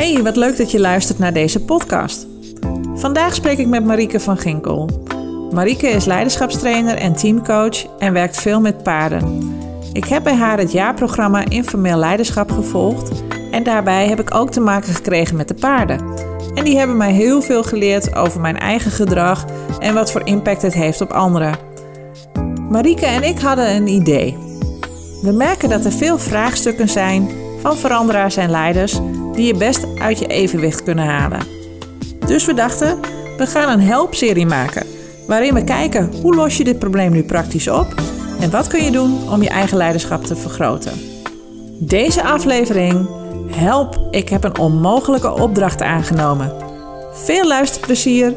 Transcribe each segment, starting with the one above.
Hey, wat leuk dat je luistert naar deze podcast. Vandaag spreek ik met Marieke van Ginkel. Marieke is leiderschapstrainer en teamcoach en werkt veel met paarden. Ik heb bij haar het jaarprogramma Informeel Leiderschap gevolgd en daarbij heb ik ook te maken gekregen met de paarden. En die hebben mij heel veel geleerd over mijn eigen gedrag en wat voor impact het heeft op anderen. Marieke en ik hadden een idee. We merken dat er veel vraagstukken zijn van veranderaars en leiders die je best uit je evenwicht kunnen halen. Dus we dachten, we gaan een helpserie maken waarin we kijken hoe los je dit probleem nu praktisch op en wat kun je doen om je eigen leiderschap te vergroten. Deze aflevering Help, ik heb een onmogelijke opdracht aangenomen. Veel luisterplezier.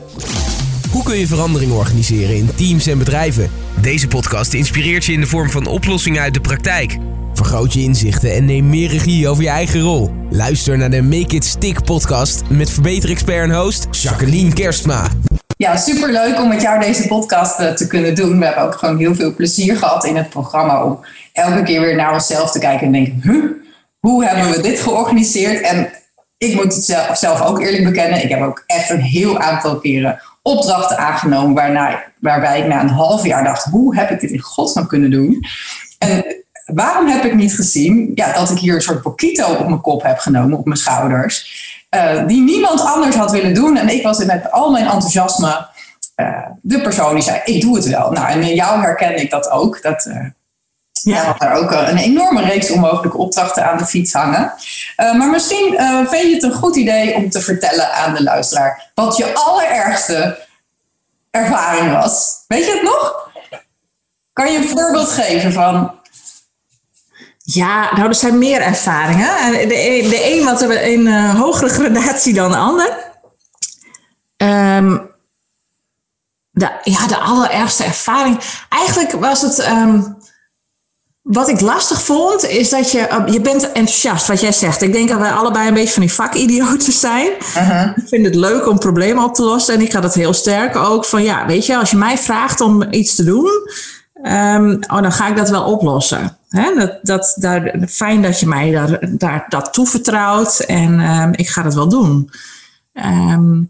Hoe kun je verandering organiseren in teams en bedrijven? Deze podcast inspireert je in de vorm van oplossingen uit de praktijk. Vergroot je inzichten en neem meer regie over je eigen rol. Luister naar de Make It Stick podcast met verbeterexpert en host Jacqueline Kerstma. Ja, superleuk om met jou deze podcast eh, te kunnen doen. We hebben ook gewoon heel veel plezier gehad in het programma om elke keer weer naar onszelf te kijken en denken, huh, hoe hebben we dit georganiseerd? En ik moet het zelf, ook eerlijk bekennen, ik heb ook echt een heel aantal keren opdrachten aangenomen waarna, waarbij ik na een half jaar dacht, hoe heb ik dit in godsnaam kunnen doen? En waarom heb ik niet gezien ja, dat ik hier een soort poquito op mijn kop heb genomen, op mijn schouders, uh, die niemand anders had willen doen. En ik was met al mijn enthousiasme uh, de persoon die zei, ik doe het wel. Nou, en in jou herken ik dat ook. Dat, uh, ja. had daar ook een enorme reeks onmogelijke opdrachten aan de fiets hangen. maar misschien vind je het een goed idee om te vertellen aan de luisteraar wat je allerergste ervaring was. Weet je het nog? Kan je een voorbeeld geven van ja, nou, er zijn meer ervaringen. De, een, de een wat een uh, hogere gradatie dan de ander. Um, de, ja, de allerergste ervaring. Eigenlijk was het. Um, wat ik lastig vond, is dat je. Uh, je bent enthousiast, wat jij zegt. Ik denk dat wij allebei een beetje van die vakidioten zijn. Uh -huh. Ik vind het leuk om problemen op te lossen. En ik had het heel sterk ook van ja, weet je, als je mij vraagt om iets te doen. Um, oh, dan ga ik dat wel oplossen. Dat, dat, daar, fijn dat je mij daar, daar, dat toevertrouwt en um, ik ga het wel doen. Um,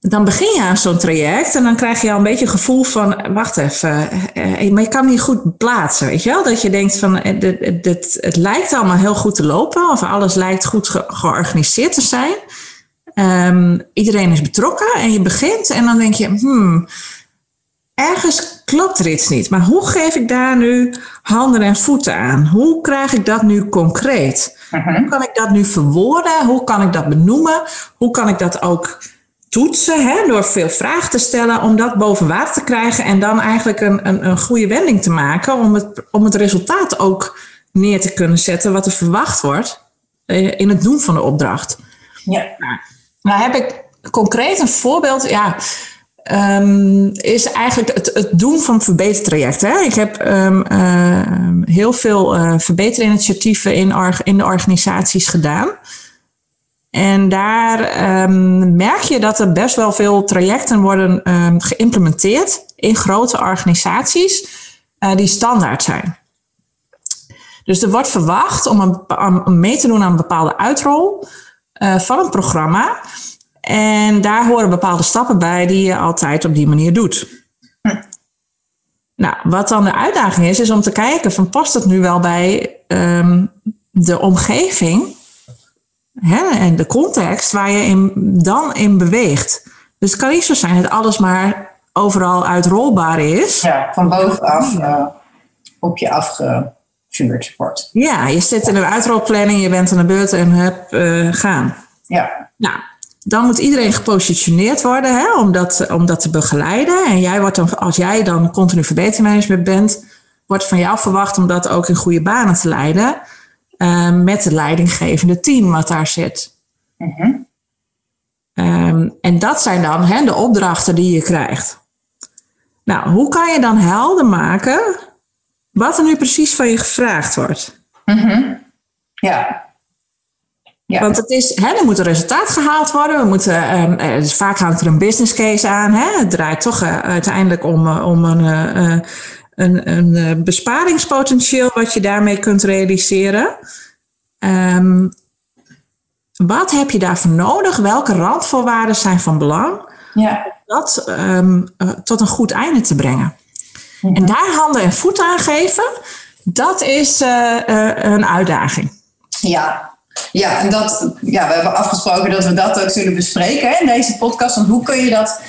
dan begin je aan zo'n traject en dan krijg je al een beetje een gevoel van, wacht even, uh, maar je kan niet goed plaatsen, weet je wel? Dat je denkt van, dit, het lijkt allemaal heel goed te lopen of alles lijkt goed ge georganiseerd te zijn. Iedereen is betrokken en je begint en dan denk je, hmm, ergens klopt er iets niet. Maar hoe geef ik daar nu handen en voeten aan? Hoe krijg ik dat nu concreet? Uh-huh. Hoe kan ik dat nu verwoorden? Hoe kan ik dat benoemen? Hoe kan ik dat ook toetsen hè? door veel vragen te stellen om dat boven water te krijgen en dan eigenlijk een, een, een goede wending te maken om het, om het resultaat ook neer te kunnen zetten wat er verwacht wordt eh, in het doen van de opdracht. Ja. Nou, nou heb ik concreet een voorbeeld. Ja, Um, is eigenlijk het, het, doen van verbetertrajecten. Ik heb um, uh, heel veel uh, verbeterinitiatieven in, in de organisaties gedaan. En daar merk je dat er best wel veel trajecten worden geïmplementeerd in grote organisaties uh, die standaard zijn. Dus er wordt verwacht om, een, om mee te doen aan een bepaalde uitrol van een programma. En daar horen bepaalde stappen bij die je altijd op die manier doet. Hm. Nou, wat dan de uitdaging is, is om te kijken van past het nu wel bij um, de omgeving hè, en de context waar je in, dan in beweegt. Dus het kan niet zo zijn dat alles maar overal uitrolbaar is. Ja, van bovenaf uh, op je afgevuurd wordt. Ja, je zit in een uitrolplanning, je bent aan de beurt en heb uh, gaan. Ja. Nou, dan moet iedereen gepositioneerd worden hè, om, dat, om dat te begeleiden. En jij wordt dan, als jij dan continu verbetermanagement bent, wordt van jou verwacht om dat ook in goede banen te leiden. Uh, met het leidinggevende team wat daar zit. Mm -hmm. um, en dat zijn dan hè, de opdrachten die je krijgt. Nou, hoe kan je dan helder maken wat er nu precies van je gevraagd wordt? Mm -hmm. Ja, ja. Want het is, hè, er moet een resultaat gehaald worden. We moeten, um, dus vaak hangt er een business case aan. Hè. Het draait toch uh, uiteindelijk om, uh, om een, uh, een, een besparingspotentieel wat je daarmee kunt realiseren. Um, wat heb je daarvoor nodig? Welke randvoorwaarden zijn van belang? Ja. Dat um, tot een goed einde te brengen. Mhm. En daar handen en voeten aan geven, dat is een uitdaging. Ja, ja, en dat, ja, we hebben afgesproken dat we dat ook zullen bespreken in deze podcast. Want hoe kun je dat,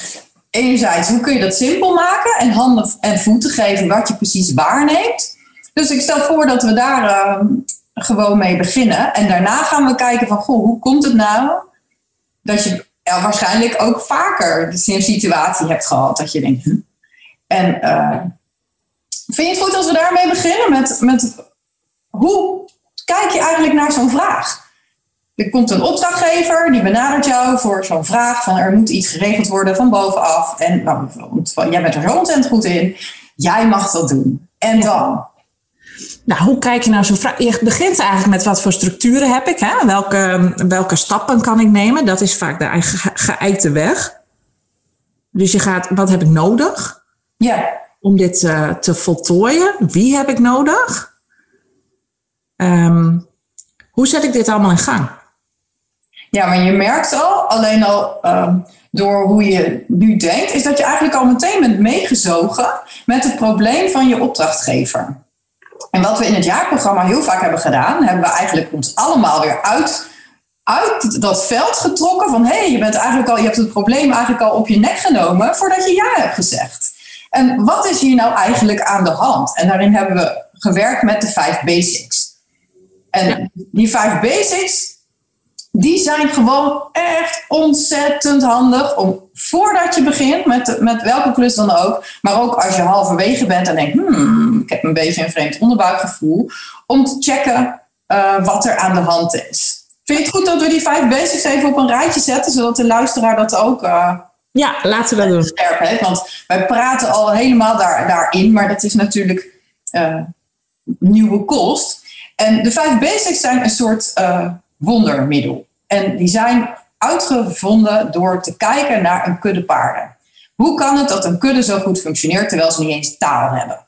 enerzijds, hoe kun je dat simpel maken en handen en voeten geven wat je precies waarneemt. Dus ik stel voor dat we daar uh, gewoon mee beginnen. En daarna gaan we kijken van, goh, hoe komt het nou dat je waarschijnlijk ook vaker een situatie hebt gehad dat je denkt. En uh, vind je het goed als we daarmee beginnen met, met hoe kijk je eigenlijk naar zo'n vraag? Er komt een opdrachtgever die benadert jou voor zo'n vraag van er moet iets geregeld worden van bovenaf. En nou, jij bent er zo ontzettend goed in. Jij mag dat doen. En dan? Nou, hoe kijk je naar zo'n vraag? Je begint eigenlijk met wat voor structuren heb ik? Hè? Welke, welke stappen kan ik nemen? Dat is vaak de eigen geëikte weg. Dus je gaat, wat heb ik nodig? Ja. Om dit uh, te voltooien? Wie heb ik nodig? Um, hoe zet ik dit allemaal in gang? Ja, maar je merkt al, alleen al um, door hoe je nu denkt, is dat je eigenlijk al meteen bent meegezogen met het probleem van je opdrachtgever. En wat we in het jaarprogramma heel vaak hebben gedaan, hebben we eigenlijk ons allemaal weer uit, uit dat veld getrokken van hé, hey, je bent eigenlijk al, je hebt het probleem eigenlijk al op je nek genomen voordat je ja hebt gezegd. En wat is hier nou eigenlijk aan de hand? En daarin hebben we gewerkt met de vijf basics. En die vijf basics, die zijn gewoon echt ontzettend handig om voordat je begint met, met welke klus dan ook, maar ook als je halverwege bent en denkt, hmm, ik heb een beetje een vreemd onderbuikgevoel, om te checken uh, wat er aan de hand is. Vind je het goed dat we die vijf basics even op een rijtje zetten, zodat de luisteraar dat ook uh, ja, laten we dat doen. scherp heeft? Want wij praten al helemaal daar, daarin, maar dat is natuurlijk uh, nieuwe kost. En de vijf basics zijn een soort wondermiddel. En die zijn uitgevonden door te kijken naar een kudde paarden. Hoe kan het dat een kudde zo goed functioneert terwijl ze niet eens taal hebben?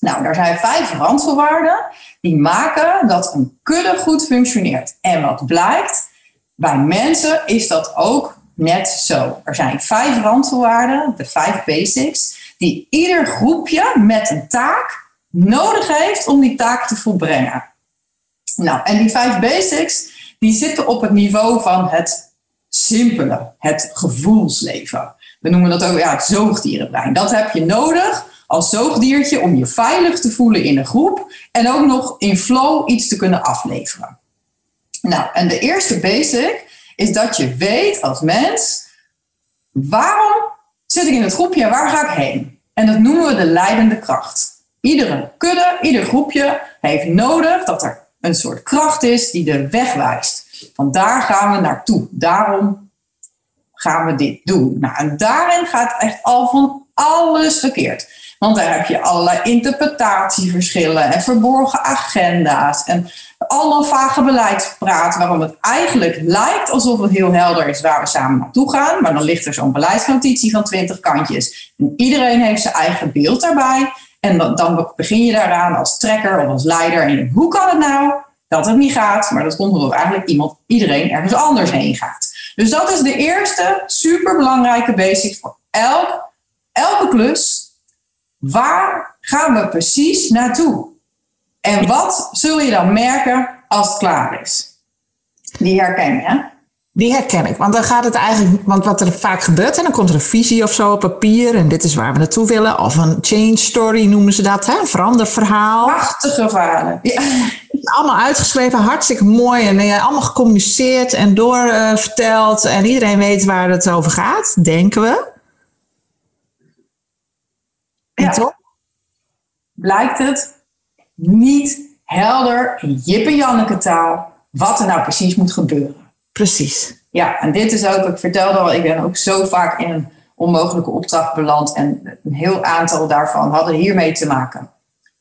Nou, daar zijn vijf randvoorwaarden die maken dat een kudde goed functioneert. En wat blijkt, bij mensen is dat ook net zo. Er zijn vijf randvoorwaarden, de vijf basics, die ieder groepje met een taak nodig heeft om die taak te volbrengen. Nou, en die vijf basics, die zitten op het niveau van het simpele, het gevoelsleven. We noemen dat ook ja, het zoogdierenbrein. Dat heb je nodig als zoogdiertje om je veilig te voelen in een groep en ook nog in flow iets te kunnen afleveren. Nou, en de eerste basic is dat je weet als mens waarom zit ik in het groepje en waar ga ik heen? En dat noemen we de leidende kracht. Iedere kudde, ieder groepje heeft nodig dat er een soort kracht is die de weg wijst. Van daar gaan we naartoe. Daarom gaan we dit doen. Nou, en daarin gaat echt al van alles verkeerd. Want daar heb je allerlei interpretatieverschillen en verborgen agenda's en allemaal vage beleidspraat waarom het eigenlijk lijkt alsof het heel helder is waar we samen naartoe gaan. Maar dan ligt er zo'n beleidsnotitie van 20 kantjes. En iedereen heeft zijn eigen beeld daarbij. En dan, dan begin je daaraan als trekker of als leider. En hoe kan het nou dat het niet gaat? Maar dat komt omdat eigenlijk iemand, iedereen ergens anders heen gaat. Dus dat is de eerste superbelangrijke basic voor elk, elke klus. Waar gaan we precies naartoe? En wat zul je dan merken als het klaar is? Die herken je, hè? Die herken ik, want dan gaat het eigenlijk, want wat er vaak gebeurt, en dan komt er een visie of zo op papier en dit is waar we naartoe willen, of een change story noemen ze dat, hè? een veranderverhaal. Prachtige verhalen. Ja. Allemaal uitgeschreven, hartstikke mooi en uh, allemaal gecommuniceerd en doorverteld uh, en iedereen weet waar het over gaat, denken we. Ja. Toch? Blijkt het niet helder in Jip en Janneke taal wat er nou precies moet gebeuren. Precies. Ja, en dit is ook, ik vertelde al, ik ben ook zo vaak in een onmogelijke opdracht beland en een heel aantal daarvan hadden hiermee te maken.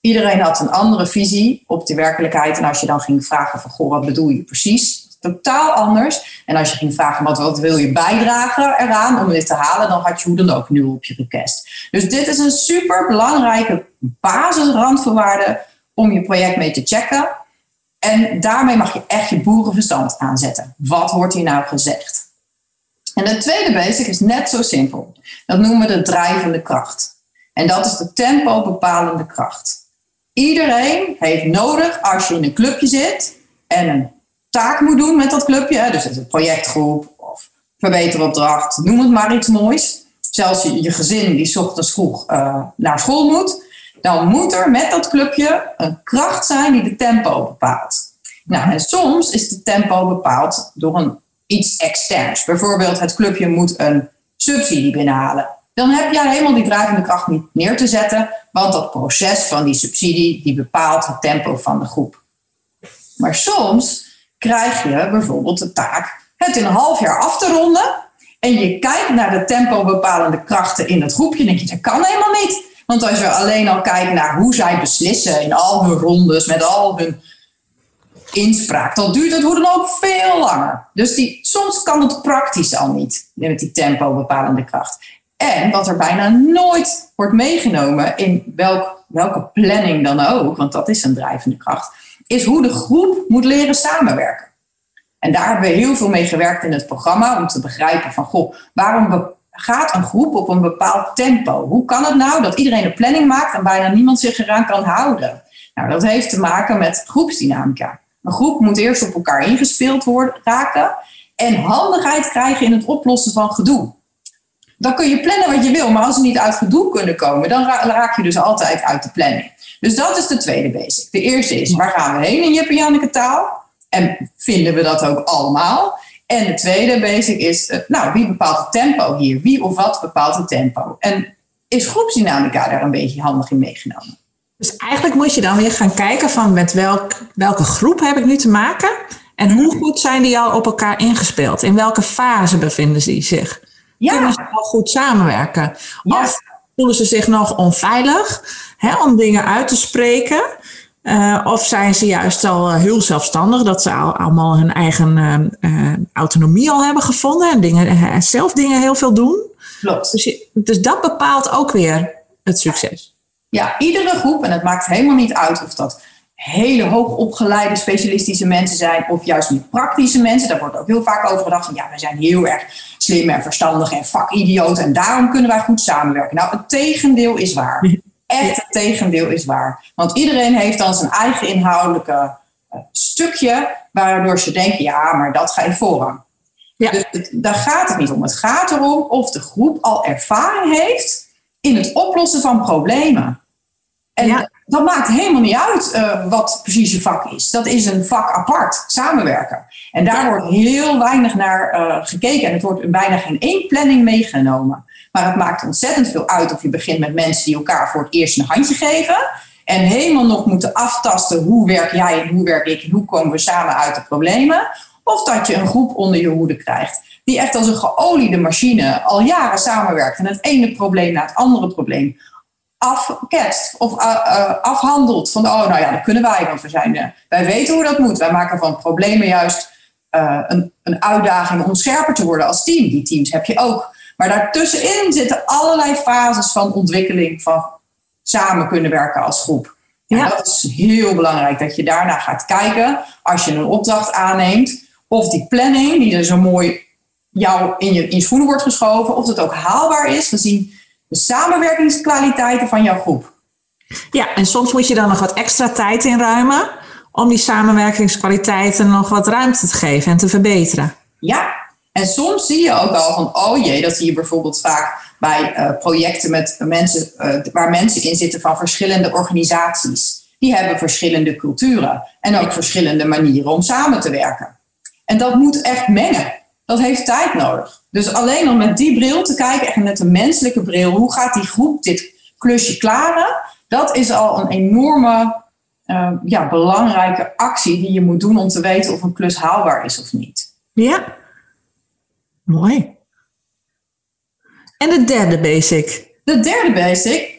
Iedereen had een andere visie op de werkelijkheid en als je dan ging vragen van, goh, wat bedoel je precies? Totaal anders. En als je ging vragen, wat, wat wil je bijdragen eraan om dit te halen, dan had je hoe dan ook nul op je request. Dus dit is een super belangrijke basisrandvoorwaarde om je project mee te checken. En daarmee mag je echt je boerenverstand aanzetten. Wat wordt hier nou gezegd? En de tweede basic is net zo simpel. Dat noemen we de drijvende kracht. En dat is de tempo bepalende kracht. Iedereen heeft nodig als je in een clubje zit en een taak moet doen met dat clubje, dus een projectgroep of verbeteropdracht, noem het maar iets moois. Zelfs je, gezin die ochtends vroeg uh, naar school moet, dan moet er met dat clubje een kracht zijn die de tempo bepaalt. Nou, en soms is de tempo bepaald door een, iets externs. Bijvoorbeeld het clubje moet een subsidie binnenhalen. Dan heb jij helemaal die drijvende kracht niet neer te zetten, want dat proces van die subsidie die bepaalt het tempo van de groep. Maar soms krijg je bijvoorbeeld de taak het in een half jaar af te ronden en je kijkt naar de tempo bepalende krachten in het groepje en denk je, dat kan helemaal niet. Want als je alleen al kijkt naar hoe zij beslissen in al hun rondes, met al hun inspraak, dan duurt het hoe dan ook veel langer. Dus die, soms kan het praktisch al niet met die tempo bepalende kracht. En wat er bijna nooit wordt meegenomen in welk, welke planning dan ook, want dat is een drijvende kracht, is hoe de groep moet leren samenwerken. En daar hebben we heel veel mee gewerkt in het programma om te begrijpen van, goh, waarom gaat een groep op een bepaald tempo? Hoe kan het nou dat iedereen een planning maakt en bijna niemand zich eraan kan houden? Nou, dat heeft te maken met groepsdynamica. Een groep moet eerst op elkaar ingespeeld worden, raken en handigheid krijgen in het oplossen van gedoe. Dan kun je plannen wat je wil, maar als ze niet uit gedoe kunnen komen, dan raak je dus altijd uit de planning. Dus dat is de tweede basic. De eerste is, waar gaan we heen in Jip en Janneke taal? En vinden we dat ook allemaal? En de tweede basic is, eh, nou, wie bepaalt het tempo hier? Wie of wat bepaalt het tempo? En is groepsdynamica daar een beetje handig in meegenomen? Dus eigenlijk moet je dan weer gaan kijken van met welk, welke groep heb ik nu te maken? En hoe mhm. goed zijn die al op elkaar ingespeeld? In welke fase bevinden ze zich? Ja. Kunnen ze al goed samenwerken? Of voelen ze zich nog onveilig hè, om dingen uit te spreken? Uh, of zijn ze juist al eh, heel zelfstandig, dat ze al, allemaal hun eigen uh, autonomie al hebben gevonden en dingen, zelf dingen heel veel doen? Klopt. Dus, dus dat bepaalt ook weer het succes. Ja, iedere groep, en het maakt helemaal niet uit of dat hele hoogopgeleide specialistische mensen zijn of juist niet praktische mensen. Daar wordt ook heel vaak over gedacht van ja, wij zijn heel erg slim en verstandig en vakidioot en daarom kunnen wij goed samenwerken. Nou, het tegendeel is waar. Echt het tegendeel is waar. Want iedereen heeft dan zijn eigen inhoudelijke uh, stukje waardoor ze denken ja, maar dat ga je voorrang. Ja. Dus het, daar gaat het niet om. Het gaat erom of de groep al ervaring heeft in het oplossen van problemen. En dat maakt helemaal niet uit uh, wat precies je vak is. Dat is een vak apart, samenwerken. En daar wordt heel weinig naar uh, gekeken. En het wordt bijna geen één planning meegenomen. Maar het maakt ontzettend veel uit of je begint met mensen die elkaar voor het eerst een handje geven. En helemaal nog moeten aftasten hoe werk jij en hoe werk ik en hoe komen we samen uit de problemen. Of dat je een groep onder je hoede krijgt die echt als een geoliede machine al jaren samenwerkt en het ene probleem na het andere probleem afketst of uh, uh, afhandelt. Van, oh, nou ja, dat kunnen wij, want we zijn, wij weten hoe dat moet. Wij maken van problemen juist een, een uitdaging om scherper te worden als team. Die teams heb je ook. Maar daartussenin zitten allerlei fases van ontwikkeling, van samen kunnen werken als groep. Ja, Dat is heel belangrijk dat je daarna gaat kijken als je een opdracht aanneemt. Of die planning, die er zo mooi jou in je, in je schoenen wordt geschoven, of het ook haalbaar is gezien de samenwerkingskwaliteiten van jouw groep. Ja, en soms moet je dan nog wat extra tijd inruimen om die samenwerkingskwaliteiten nog wat ruimte te geven en te verbeteren. Ja, en soms zie je ook al van, oh jee, dat zie je bijvoorbeeld vaak bij uh, projecten met mensen, uh, waar mensen in zitten van verschillende organisaties. Die hebben verschillende culturen en ook verschillende manieren om samen te werken. En dat moet echt mengen. Dat heeft tijd nodig. Dus alleen om met die bril te kijken, echt met de menselijke bril, hoe gaat die groep dit klusje klaren? Dat is al een enorme, uh, ja, belangrijke actie die je moet doen om te weten of een klus haalbaar is of niet. Ja, mooi. En de derde basic? De derde basic,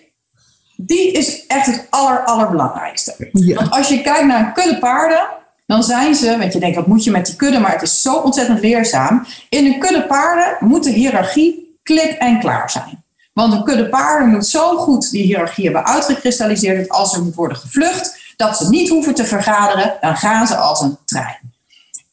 die is echt het aller, allerbelangrijkste. Ja. Want als je kijkt naar een kudde paarden, dan zijn ze, want je denkt, wat moet je met die kudde, maar het is zo ontzettend leerzaam. In een kudde paarden moet de hiërarchie klip en klaar zijn. Want een kudde paarden moet zo goed die hiërarchie hebben uitgekristalliseerd dat als er moet worden gevlucht, dat ze niet hoeven te vergaderen, dan gaan ze als een trein.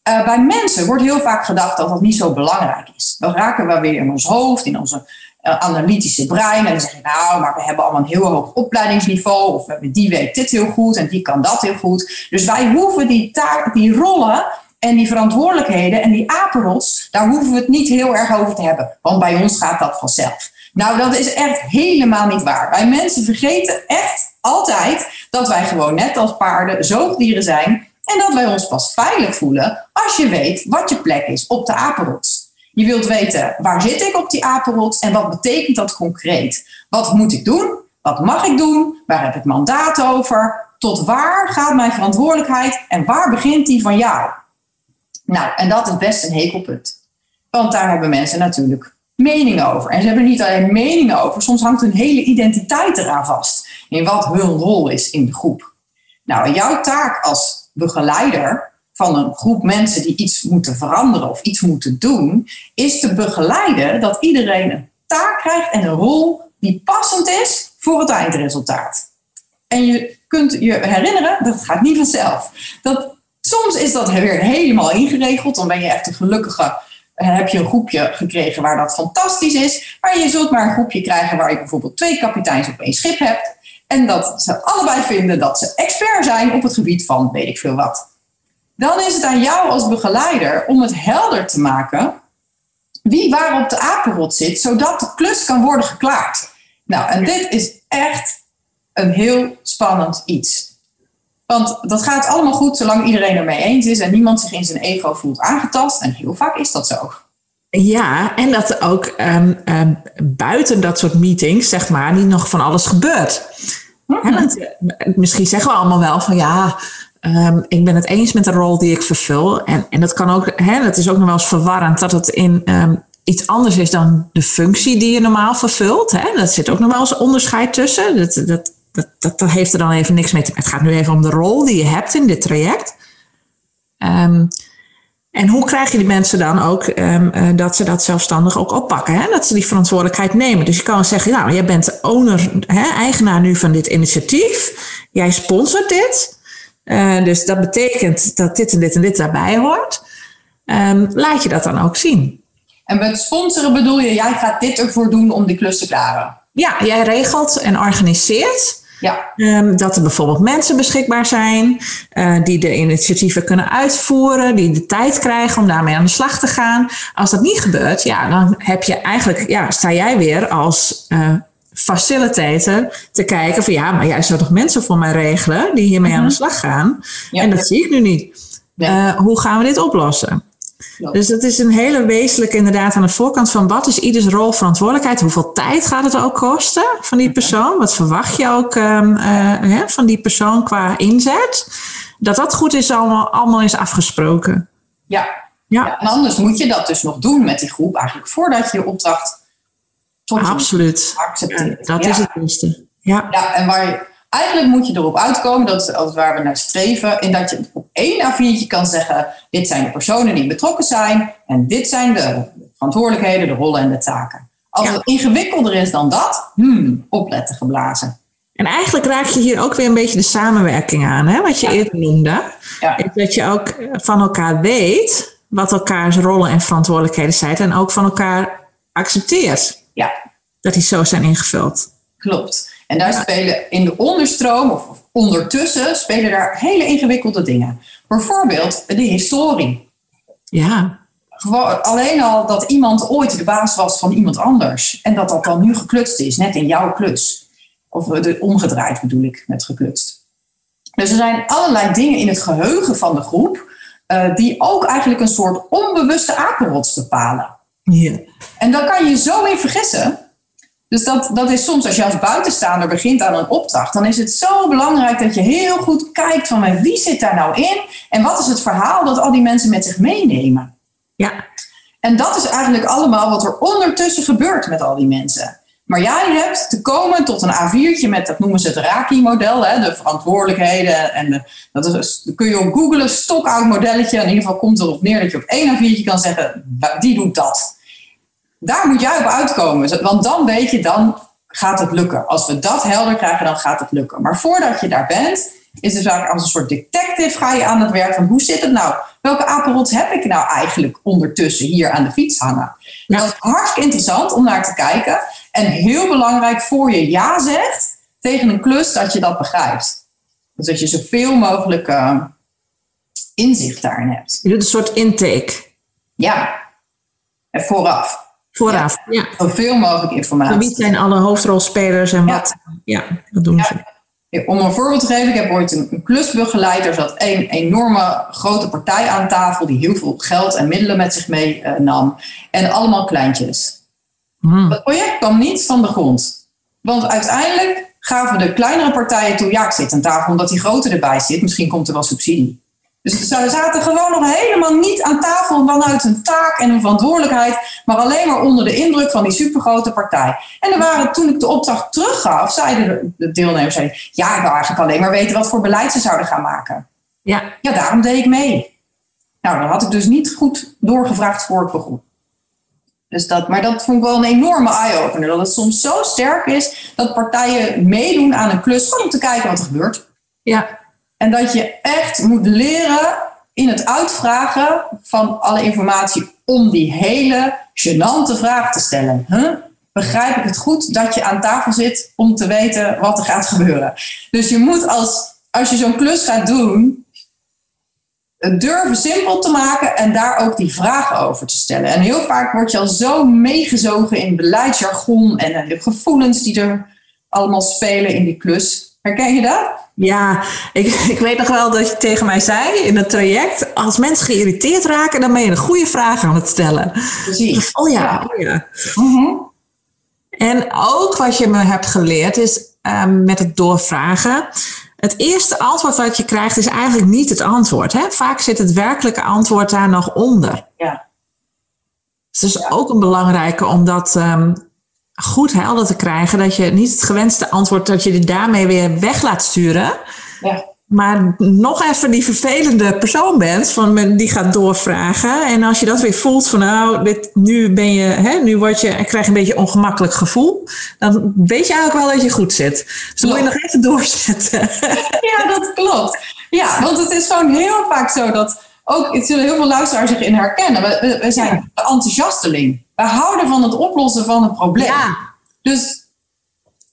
Uh, bij mensen wordt heel vaak gedacht dat dat niet zo belangrijk is. Dan raken we weer in ons hoofd, in onze uh, analytische brein. En dan zeg je, nou, maar we hebben allemaal een heel hoog opleidingsniveau. Of we hebben die weet dit heel goed en die kan dat heel goed. Dus wij hoeven die, taak, die rollen en die verantwoordelijkheden en die apenrots, daar hoeven we het niet heel erg over te hebben. Want bij ons gaat dat vanzelf. Nou, dat is echt helemaal niet waar. Wij mensen vergeten echt altijd dat wij gewoon net als paarden zoogdieren zijn. En dat wij ons pas veilig voelen als je weet wat je plek is op de apenrots. Je wilt weten waar zit ik op die apenrots en wat betekent dat concreet? Wat moet ik doen? Wat mag ik doen? Waar heb ik mandaat over? Tot waar gaat mijn verantwoordelijkheid en waar begint die van jou? Nou, en dat is best een hekelpunt. Want daar hebben mensen natuurlijk meningen over. En ze hebben niet alleen meningen over, soms hangt hun hele identiteit eraan vast. In wat hun rol is in de groep. Nou, jouw taak als begeleider van een groep mensen die iets moeten veranderen of iets moeten doen, is te begeleiden dat iedereen een taak krijgt en een rol die passend is voor het eindresultaat. En je kunt je herinneren, dat gaat niet vanzelf. Dat, soms is dat weer helemaal ingeregeld, dan ben je echt een gelukkige heb je een groepje gekregen waar dat fantastisch is. Maar je zult maar een groepje krijgen waar je bijvoorbeeld twee kapiteins op één schip hebt. En dat ze allebei vinden dat ze expert zijn op het gebied van weet ik veel wat. Dan is het aan jou als begeleider om het helder te maken wie waar op de apenrot zit, zodat de klus kan worden geklaard. Nou, en dit is echt een heel spannend iets. Want dat gaat allemaal goed zolang iedereen ermee eens is en niemand zich in zijn ego voelt aangetast. En heel vaak is dat zo. Ja, en dat ook um, um, buiten dat soort meetings, zeg maar, niet nog van alles gebeurt. Mm want, uh, misschien zeggen we allemaal wel van ja, um, ik ben het eens met de rol die ik vervul. En, en dat kan ook, hè, dat is ook nog wel eens verwarrend dat het in iets anders is dan de functie die je normaal vervult. Hè. Dat zit ook nog wel eens onderscheid tussen. Dat, dat, dat, dat, dat, heeft er dan even niks mee te maken. Het gaat nu even om de rol die je hebt in dit traject. Um, en hoe krijg je die mensen dan ook um, uh, dat ze dat zelfstandig ook oppakken? Hè? Dat ze die verantwoordelijkheid nemen. Dus je kan zeggen, nou, jij bent owner, hè, eigenaar nu van dit initiatief. Jij sponsort dit. Uh, dus dat betekent dat dit en dit en dit daarbij hoort. Um, laat je dat dan ook zien. En met sponsoren bedoel je, jij gaat dit ervoor doen om die klus te klaren? Ja, jij regelt en organiseert ja. Um, dat er bijvoorbeeld mensen beschikbaar zijn uh, die de initiatieven kunnen uitvoeren, die de tijd krijgen om daarmee aan de slag te gaan. Als dat niet gebeurt, ja, dan heb je eigenlijk, ja, sta jij weer als uh, facilitator te kijken van ja, maar jij zou toch mensen voor mij regelen die hiermee mm -hmm. aan de slag gaan? Ja. En dat zie ik nu niet. Ja. Uh, hoe gaan we dit oplossen? Dus dat is een hele wezenlijke inderdaad aan de voorkant van wat is ieders rol verantwoordelijkheid? Hoeveel tijd gaat het ook kosten van die persoon? Wat verwacht je ook um, uh, hè, van die persoon qua inzet? Dat dat goed is allemaal, allemaal is afgesproken. Ja. ja. ja. En anders moet je dat dus nog doen met die groep eigenlijk voordat je je opdracht tot Absoluut. accepteert. Ja, dat is het beste. Ja. ja, en waar Eigenlijk moet je erop uitkomen, dat is waar we naar streven, in dat je op één A4'tje kan zeggen, dit zijn de personen die betrokken zijn en dit zijn de verantwoordelijkheden, de rollen en de taken. Als ja. het ingewikkelder is dan dat, hmm, opletten geblazen. En eigenlijk raak je hier ook weer een beetje de samenwerking aan, hè? wat je ja. eerder noemde. Ja. Dat je ook van elkaar weet wat elkaars rollen en verantwoordelijkheden zijn en ook van elkaar accepteert ja. dat die zo zijn ingevuld. Klopt. En daar spelen in de onderstroom of ondertussen spelen daar hele ingewikkelde dingen. Bijvoorbeeld de historie. Ja. Gewoon, alleen al dat iemand ooit de baas was van iemand anders. En dat dat dan nu geklutst is, net in jouw klus. Of de, omgedraaid bedoel ik met geklutst. Dus er zijn allerlei dingen in het geheugen van de groep. Uh, die ook eigenlijk een soort onbewuste apenrots bepalen. Ja. En daar kan je zo in vergissen. Dus dat, dat is soms, als je als buitenstaander begint aan een opdracht, dan is het zo belangrijk dat je heel goed kijkt van wie zit daar nou in en wat is het verhaal dat al die mensen met zich meenemen. Ja. En dat is eigenlijk allemaal wat er ondertussen gebeurt met al die mensen. Maar jij hebt te komen tot een A4'tje met, dat noemen ze het Raki-model, de verantwoordelijkheden. En de, dat is, dat kun je op googlen, stokoud modelletje. In ieder geval komt erop neer dat je op één A4'tje kan zeggen, die doet dat daar moet jij op uitkomen. Want dan weet je, dan gaat het lukken. Als we dat helder krijgen, dan gaat het lukken. Maar voordat je daar bent, is dus eigenlijk als een soort detective ga je aan het werk van hoe zit het nou? Welke apenrots heb ik nou eigenlijk ondertussen hier aan de fiets hangen? Ja. Dat is hartstikke interessant om naar te kijken. En heel belangrijk voor je ja zegt tegen een klus dat je dat begrijpt. Dus dat je zoveel mogelijk eh, inzicht daarin hebt. Je doet een soort intake. Ja, en vooraf. Vooraf. Ja. Zoveel mogelijk Wie informatie. zijn alle hoofdrolspelers en wat? Ja, dat doen ze. Om een voorbeeld te geven, ik heb ooit een, een klus begeleid. Er zat een enorme grote partij aan tafel die heel veel geld en middelen met zich meenam. en allemaal kleintjes. Hmm. Het project kwam niet van de grond. Want uiteindelijk gaven de kleinere partijen toe, ja, ik zit aan tafel omdat die grote erbij zit. Misschien komt er wel subsidie. Dus ze zaten gewoon nog helemaal niet aan tafel vanuit een taak en een verantwoordelijkheid, maar alleen maar onder de indruk van die supergrote partij. En er waren, toen ik de opdracht teruggaf, zeiden de- de deelnemers, zeiden, ja, ik wil eigenlijk alleen maar weten wat voor beleid ze zouden gaan maken. Ja, Ja, daarom deed ik mee. Nou, dan had ik dus niet goed doorgevraagd voor ik begon. Dus dat, maar dat vond ik wel een enorme eye-opener. Dat het soms zo sterk is dat partijen meedoen aan een klus om te kijken wat er gebeurt. ja, En dat je echt moet leren in het uitvragen van alle informatie om die hele gênante vraag te stellen. Begrijp ik het goed dat je aan tafel zit om te weten wat er gaat gebeuren? Dus je moet als, als je zo'n klus gaat doen, het durven simpel te maken en daar ook die vragen over te stellen. En heel vaak word je al zo meegezogen in beleidsjargon en de gevoelens die er allemaal spelen in die klus. Herken je dat? ja. Ik, ik weet nog wel dat je tegen mij zei in het traject, als mensen geïrriteerd raken, dan ben je een goede vraag aan het stellen. Precies. Oh ja, oh ja. Mhm. En ook wat je me hebt geleerd is ehm, met het doorvragen. Het eerste antwoord wat je krijgt is eigenlijk niet het antwoord. Hè? Vaak zit het werkelijke antwoord daar nog onder. Ja. Dus het is ook een belangrijke om dat ehm, goed helder te krijgen. Dat je niet het gewenste antwoord, dat je die daarmee weer weg laat sturen. Ja. Maar nog even die vervelende persoon bent, van die gaat doorvragen. En als je dat weer voelt van nou, dit, nu ben je, hè, nu word je, krijg je een beetje een ongemakkelijk gevoel. Dan weet je eigenlijk wel dat je goed zit. Dus dan moet je nog even doorzetten. Ja, dat klopt. Ja, want het is gewoon heel vaak zo dat ook, het zullen heel veel luisteraars zich in herkennen. We, we, we zijn de enthousiasteling. We houden van het oplossen van het probleem. Ja, Dus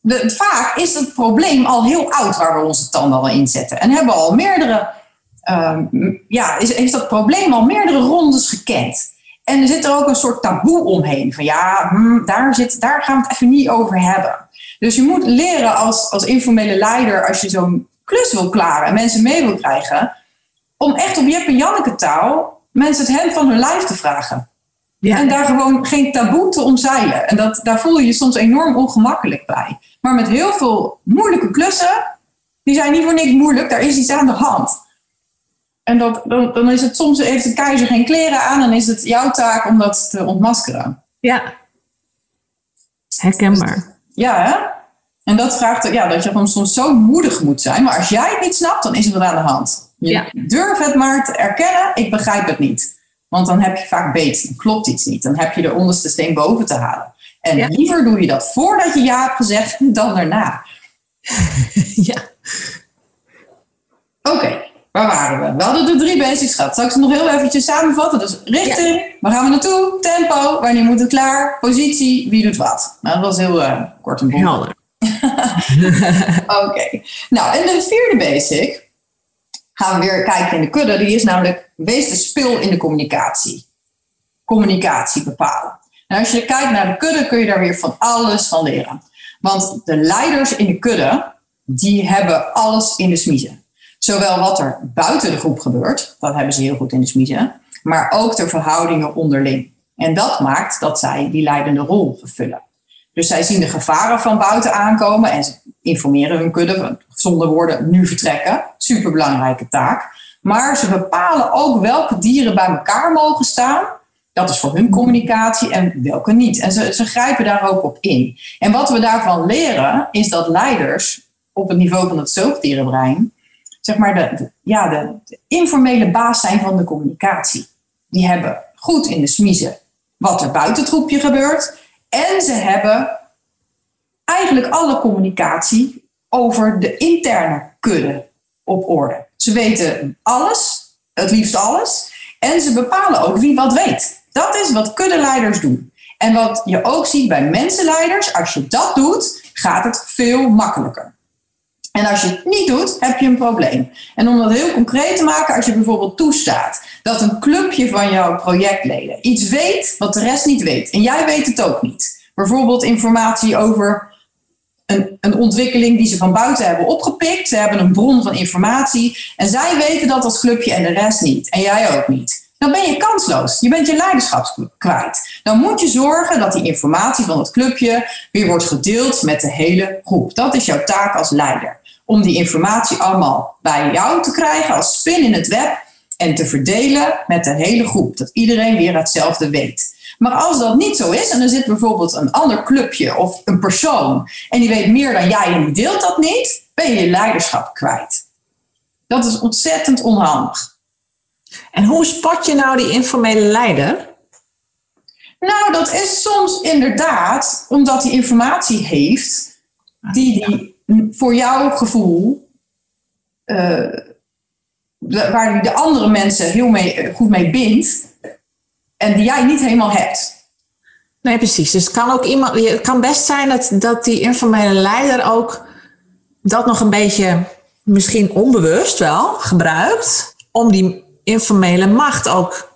de, vaak is het probleem al heel oud waar we onze tanden al in zetten. En hebben al meerdere, ehm, ja, is, heeft dat probleem al meerdere rondes gekend. En er zit er ook een soort taboe omheen. Van ja, hm, daar, zit, daar gaan we het even niet over hebben. Dus je moet leren als, als informele leider, als je zo'n klus wil klaren en mensen mee wil krijgen, om echt op Jep en Janneke taal mensen het hem van hun lijf te vragen. Ja. En daar gewoon geen taboe te omzeilen. En dat, daar voel je je soms enorm ongemakkelijk bij. Maar met heel veel moeilijke klussen, die zijn niet voor niks moeilijk, daar is iets aan de hand. En dat, dan, dan is het soms, heeft de keizer geen kleren aan, dan is het jouw taak om dat te ontmaskeren. ja. Herkenbaar. Ja, hè? En dat vraagt ja, dat je gewoon soms zo moedig moet zijn. Maar als jij het niet snapt, dan is het wat aan de hand. Je Ja. durf het maar te erkennen, ik begrijp het niet. Want dan heb je vaak beet, dan klopt iets niet. Dan heb je de onderste steen boven te halen. En Ja. liever doe je dat voordat je ja hebt gezegd dan daarna. ja. Oké, waar waren we? We hadden de drie basics gehad. Zal ik ze nog heel eventjes samenvatten? Dus richting, waar gaan we naartoe? Tempo, wanneer moet het klaar? Positie, wie doet wat? Nou, dat was heel eh, kort en bondig. Helder. Oké. Nou, en de vierde basic gaan we weer kijken in de kudde. Die is namelijk, wees de spil in de communicatie. Communicatie bepalen. En als je kijkt naar de kudde, kun je daar weer van alles van leren. Want de leiders in de kudde, die hebben alles in de smiezen. Zowel wat er buiten de groep gebeurt, dat hebben ze heel goed in de smiezen, maar ook de verhoudingen onderling. En dat maakt dat zij die leidende rol vervullen. Dus zij zien de gevaren van buiten aankomen en ze informeren hun kudde zonder woorden nu vertrekken. Superbelangrijke taak. Maar ze bepalen ook welke dieren bij elkaar mogen staan. Dat is voor hun communicatie en welke niet. En ze, ze grijpen daar ook op in. En wat we daarvan leren is dat leiders op het niveau van het zoogdierenbrein, zeg maar de, ja, de, informele baas zijn van de communicatie. Die hebben goed in de smiezen wat er buiten het groepje gebeurt. En ze hebben eigenlijk alle communicatie over de interne kudde op orde. Ze weten alles, het liefst alles. En ze bepalen ook wie wat weet. Dat is wat kuddeleiders doen. En wat je ook ziet bij mensenleiders, als je dat doet, gaat het veel makkelijker. En als je het niet doet, heb je een probleem. En om dat heel concreet te maken, als je bijvoorbeeld toestaat dat een clubje van jouw projectleden iets weet wat de rest niet weet, en jij weet het ook niet. Bijvoorbeeld informatie over een, een ontwikkeling die ze van buiten hebben opgepikt. Ze hebben een bron van informatie en zij weten dat als clubje en de rest niet. En jij ook niet. Dan ben je kansloos. Je bent je leiderschap kwijt. Dan moet je zorgen dat die informatie van het clubje weer wordt gedeeld met de hele groep. Dat is jouw taak als leider om die informatie allemaal bij jou te krijgen als spin in het web en te verdelen met de hele groep. Dat iedereen weer hetzelfde weet. Maar als dat niet zo is en er zit bijvoorbeeld een ander clubje of een persoon en die weet meer dan jij en die deelt dat niet, ben je je leiderschap kwijt. Dat is ontzettend onhandig. En hoe spot je nou die informele leider? Nou, dat is soms inderdaad omdat hij informatie heeft die die voor jouw gevoel, uh, waar die de andere mensen heel mee, eh, goed mee bindt en die jij niet helemaal hebt. Nee, precies. Dus het kan ook iemand, het kan best zijn dat, dat die informele leider ook dat nog een beetje, misschien onbewust wel, gebruikt om die informele macht ook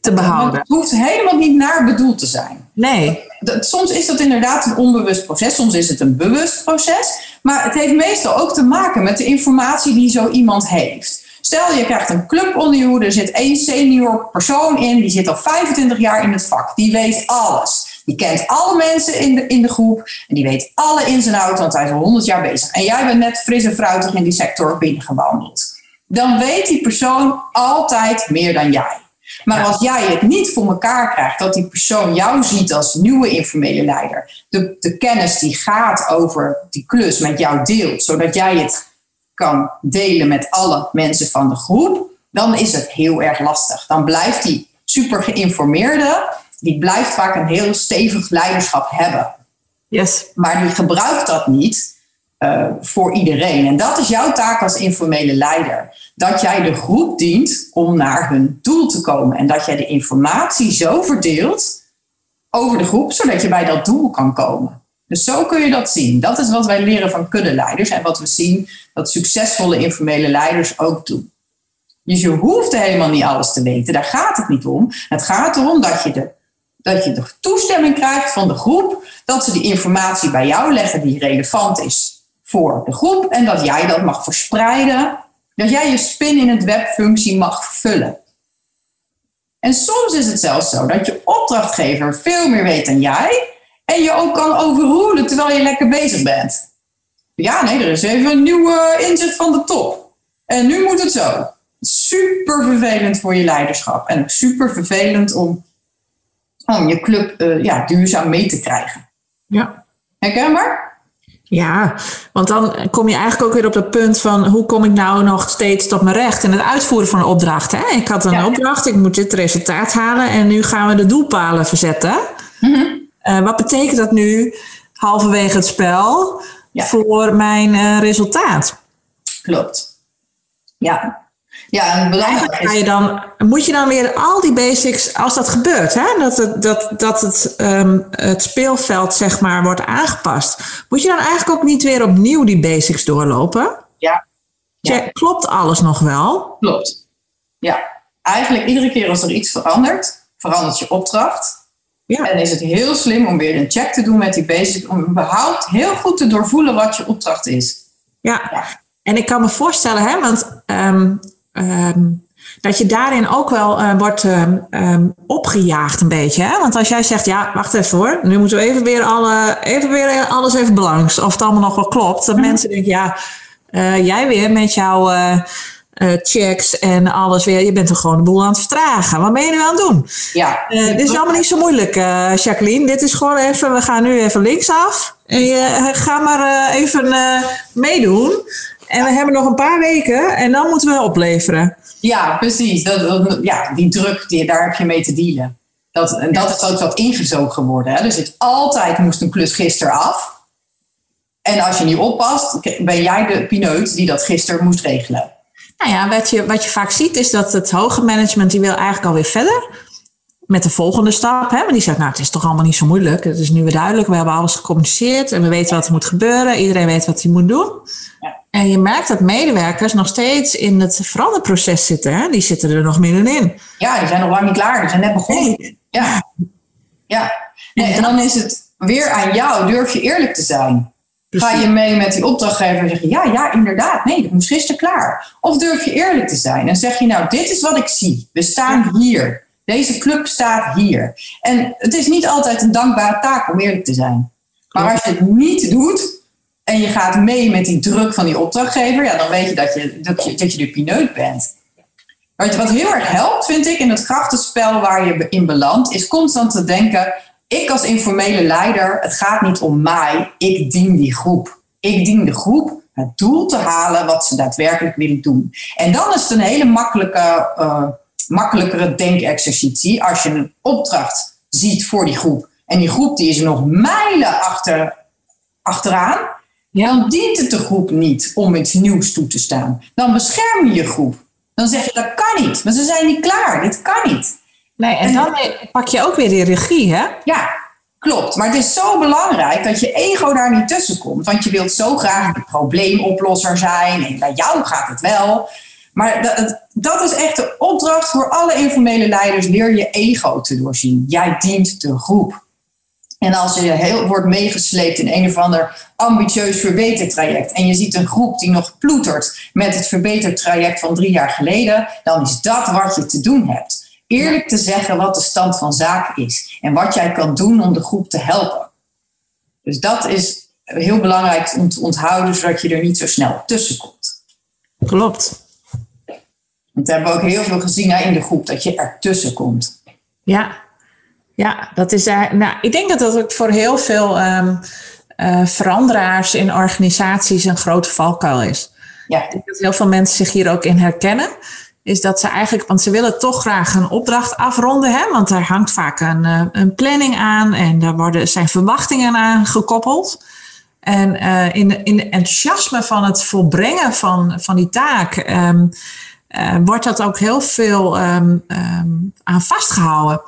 te behouden. het hoeft helemaal niet naar bedoeld te zijn. Nee. Soms is dat inderdaad een onbewust proces, soms is het een bewust proces. Maar het heeft meestal ook te maken met de informatie die zo iemand heeft. Stel je krijgt een club onder je hoede, er zit één senior persoon in, die zit al 25 jaar in het vak, die weet alles. Die kent alle mensen in de, in de groep en die weet alle ins en outs, want hij is al 100 jaar bezig. En jij bent net fris en fruitig in die sector binnengewandeld. Dan weet die persoon altijd meer dan jij. Maar als jij het niet voor elkaar krijgt, dat die persoon jou ziet als nieuwe informele leider, de, de kennis die gaat over die klus met jou deelt, zodat jij het kan delen met alle mensen van de groep, dan is het heel erg lastig. Dan blijft die super geïnformeerde, die blijft vaak een heel stevig leiderschap hebben. Yes. Maar die gebruikt dat niet uh, voor iedereen. En dat is jouw taak als informele leider dat jij de groep dient om naar hun doel te komen. En dat jij de informatie zo verdeelt over de groep, zodat je bij dat doel kan komen. Dus zo kun je dat zien. Dat is wat wij leren van kuddeleiders en wat we zien dat succesvolle informele leiders ook doen. Dus je hoeft helemaal niet alles te weten, daar gaat het niet om. Het gaat erom dat je de, dat je de toestemming krijgt van de groep, dat ze die informatie bij jou leggen die relevant is voor de groep en dat jij dat mag verspreiden dat jij je spin in het webfunctie mag vullen. En soms is het zelfs zo dat je opdrachtgever veel meer weet dan jij en je ook kan overroelen terwijl je lekker bezig bent. Ja, nee, er is even een nieuwe inzet van de top. En nu moet het zo. Super vervelend voor je leiderschap en super vervelend om, om je club uh, ja, duurzaam mee te krijgen. Ja. Herkenbaar? Ja, want dan kom je eigenlijk ook weer op het punt van hoe kom ik nou nog steeds tot mijn recht in het uitvoeren van een opdracht. Hè? Ik had een opdracht, ik moet dit resultaat halen en nu gaan we de doelpalen verzetten. Mhm. uh, wat betekent dat nu halverwege het spel Ja. voor mijn uh, resultaat? Klopt. Ja. Ja, en belangrijk Ga je dan, moet je dan weer al die basics, als dat gebeurt, hè, dat, het, dat, dat het, ehm, het speelveld zeg maar wordt aangepast, moet je dan eigenlijk ook niet weer opnieuw die basics doorlopen? Ja. Ja. Check, klopt alles nog wel? Klopt. Ja. Eigenlijk iedere keer als er iets verandert, verandert je opdracht. Ja. En is het heel slim om weer een check te doen met die basics, om überhaupt heel goed te doorvoelen wat je opdracht is. Ja. Ja. En ik kan me voorstellen, hè, want ehm, ehm, dat je daarin ook wel eh, wordt ehm, ehm, opgejaagd een beetje. Hè? Want als jij zegt, ja, wacht even hoor, nu moeten we even weer, alle, even weer alles even belangs. Of het allemaal nog wel klopt. Dat mensen denken, ja, eh, jij weer met jouw eh, checks en alles weer. Je bent er gewoon de boel aan het vertragen. Wat ben je nu aan het doen? Ja. Dit is allemaal niet zo moeilijk, Jacqueline. Dit is gewoon even, we gaan nu even linksaf. En je ga maar even meedoen. En we hebben nog een paar weken en dan moeten we opleveren. Ja, precies. Dat, dat- ja, die druk, die, daar heb je mee te dealen. Dat, en dat is ook wat ingezogen geworden. Hè. Er zit altijd moest een klus gisteren af. En als je niet oppast, ben jij de pineut die dat gisteren moest regelen. Nou ja, wat je, wat je vaak ziet is dat het hoge management die wil eigenlijk alweer verder met de volgende stap. Hè? Maar die zegt, nou, het is toch allemaal niet zo moeilijk. Het is nu weer duidelijk. We hebben alles gecommuniceerd en we weten wat er moet gebeuren. Iedereen weet wat hij moet doen. Ja. En je merkt dat medewerkers nog steeds in het veranderproces zitten. Hè? Die zitten er nog middenin. Ja, die zijn nog lang niet klaar. Die zijn net begonnen. Ja. ja. Nee, en dan is het weer aan jou. Durf je eerlijk te zijn? Ga je mee met die opdrachtgever en zeg je, ja, ja, inderdaad, nee, dat moest gisteren klaar. Of durf je eerlijk te zijn en zeg je, nou, dit is wat ik zie. We staan hier. Deze club staat hier. En het is niet altijd een dankbare taak om eerlijk te zijn. Maar als je het niet doet en je gaat mee met die druk van die opdrachtgever, ja, dan weet je dat je, dat je, dat je de pineut bent. Wat, wat heel erg helpt, vind ik, in het krachtenspel waar je in belandt, is constant te denken, ik als informele leider, het gaat niet om mij, ik dien die groep. Ik dien de groep het doel te halen wat ze daadwerkelijk willen doen. En dan is het een hele makkelijke, uh, makkelijkere denkexercitie als je een opdracht ziet voor die groep. En die groep die is nog mijlen achter, achteraan. Ja. Dan dient het de groep niet om iets nieuws toe te staan. Dan bescherm je je groep. Dan zeg je dat kan niet, maar ze zijn niet klaar, dit kan niet. Nee, en, en dan pak je ook weer die regie, hè? Ja, klopt. Maar het is zo belangrijk dat je ego daar niet tussen komt. Want je wilt zo graag de probleemoplosser zijn. En bij jou gaat het wel. Maar dat, dat is echt de opdracht voor alle informele leiders. Leer je ego te doorzien. Jij dient de groep. En als je heel, wordt meegesleept in een of ander ambitieus verbetertraject en je ziet een groep die nog ploetert met het verbetertraject van drie jaar geleden, dan is dat wat je te doen hebt. Eerlijk te zeggen wat de stand van zaken is en wat jij kan doen om de groep te helpen. Dus dat is heel belangrijk om te onthouden, zodat je er niet zo snel tussen komt. Klopt. Want we hebben ook heel veel gezien in de groep dat je ertussen komt. Ja, ja, dat is. Uh, nou, ik denk dat dat ook voor heel veel um, uh, veranderaars in organisaties een grote valkuil is. Ja. Ik denk dat heel veel mensen zich hier ook in herkennen. Is dat ze eigenlijk, want ze willen toch graag een opdracht afronden, hè? want daar hangt vaak een, uh, een planning aan en daar worden, zijn verwachtingen aan gekoppeld. En in, in de enthousiasme van het volbrengen van, van die taak um, wordt dat ook heel veel um, aan vastgehouden.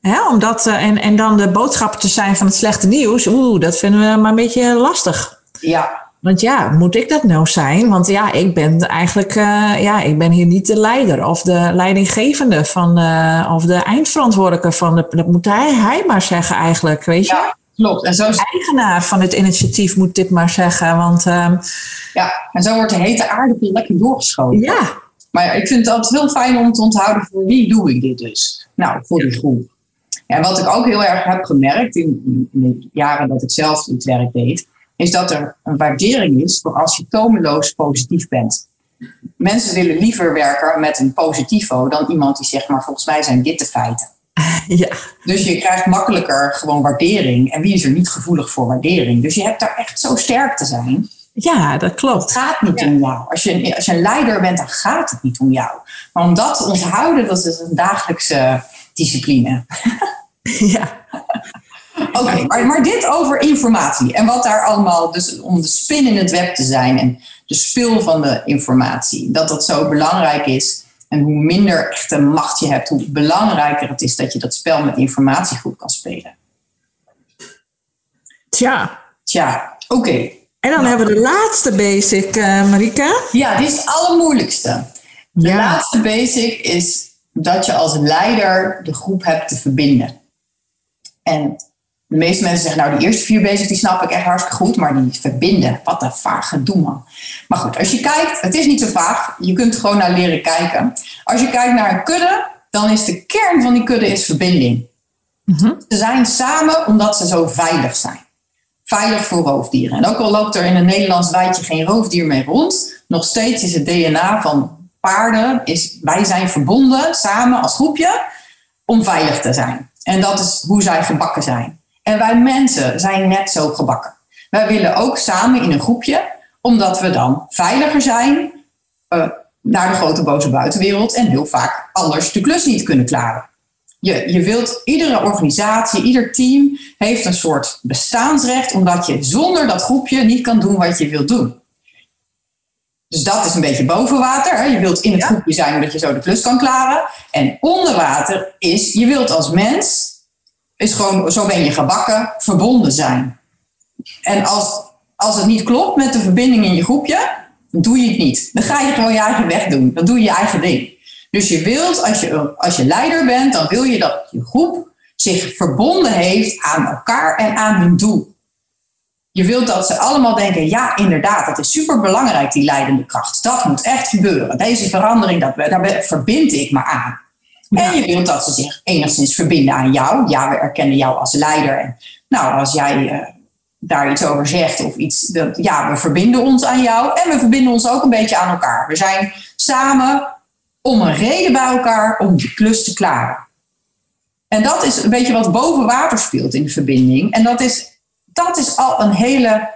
Hè, omdat, uh, en, en dan de boodschapper te zijn van het slechte nieuws, oeh, dat vinden we maar een beetje lastig. Ja. Want ja, moet ik dat nou zijn? Want ja, ik ben eigenlijk, uh, ja, ik ben hier niet de leider of de leidinggevende van, uh, of de eindverantwoordelijke van de, dat moet hij, hij maar zeggen eigenlijk, weet je? Ja, klopt. En zo is... De eigenaar van het initiatief moet dit maar zeggen, want... Uh, ja, en zo wordt de hete aardappel lekker doorgeschoten. Ja. Maar ik vind het altijd heel fijn om te onthouden voor wie doe ik dit dus? Nou, voor die groep. En wat ik ook heel erg heb gemerkt in, in de jaren dat ik zelf het werk deed, is dat er een waardering is voor als je tomeloos positief bent. Mensen willen liever werken met een positivo dan iemand die zegt, maar volgens mij zijn dit de feiten. Ja. Dus je krijgt makkelijker gewoon waardering. En wie is er niet gevoelig voor waardering? Dus je hebt daar echt zo sterk te zijn. Ja, dat klopt. Het gaat niet ja. om jou. Als je, als je een leider bent, dan gaat het niet om jou. Maar om dat te onthouden, dat is een dagelijkse discipline. Ja. Oké, okay, maar, maar, dit over informatie en wat daar allemaal, dus om de spin in het web te zijn en de spil van de informatie, dat dat zo belangrijk is. En hoe minder echte macht je hebt, hoe belangrijker het is dat je dat spel met informatie goed kan spelen. Tja. Tja, oké. Okay. En dan nou. hebben we de laatste basic, uh, Marika. Ja, die is het allermoeilijkste. De ja. laatste basic is dat je als leider de groep hebt te verbinden. En de meeste mensen zeggen, nou, die eerste vier basics, die snap ik echt hartstikke goed, maar die verbinden, wat een vaag gedoe, man. Maar goed, als je kijkt, het is niet zo vaag, je kunt gewoon naar leren kijken. Als je kijkt naar een kudde, dan is de kern van die kudde is verbinding. Mm-hmm. Ze zijn samen omdat ze zo veilig zijn. Veilig voor roofdieren. En ook al loopt er in een Nederlands wijtje geen roofdier mee rond, nog steeds is het DNA van paarden, is, wij zijn verbonden samen als groepje om veilig te zijn. En dat is hoe zij gebakken zijn. En wij mensen zijn net zo gebakken. Wij willen ook samen in een groepje, omdat we dan veiliger zijn uh, naar de grote boze buitenwereld en heel vaak anders de klus niet kunnen klaren. Je, je wilt, iedere organisatie, ieder team heeft een soort bestaansrecht, omdat je zonder dat groepje niet kan doen wat je wilt doen. Dus dat is een beetje boven water. Hè? Je wilt in het groepje zijn omdat je zo de klus kan klaren. En onder water is, je wilt als mens, is gewoon, zo ben je gebakken, verbonden zijn. En als, als het niet klopt met de verbinding in je groepje, dan doe je het niet. Dan ga je gewoon je eigen weg doen. Dan doe je je eigen ding. Dus je wilt, als je, als je leider bent, dan wil je dat je groep zich verbonden heeft aan elkaar en aan hun doel. Je wilt dat ze allemaal denken, ja inderdaad, dat is super belangrijk, die leidende kracht. Dat moet echt gebeuren. Deze verandering, dat, daar verbind ik me aan. En je wilt dat ze zich enigszins verbinden aan jou. Ja, we erkennen jou als leider. En nou, als jij uh, daar iets over zegt of iets, dat, ja, we verbinden ons aan jou. En we verbinden ons ook een beetje aan elkaar. We zijn samen om een reden bij elkaar om die klus te klaren. En dat is een beetje wat boven water speelt in de verbinding. En dat is, dat is al een hele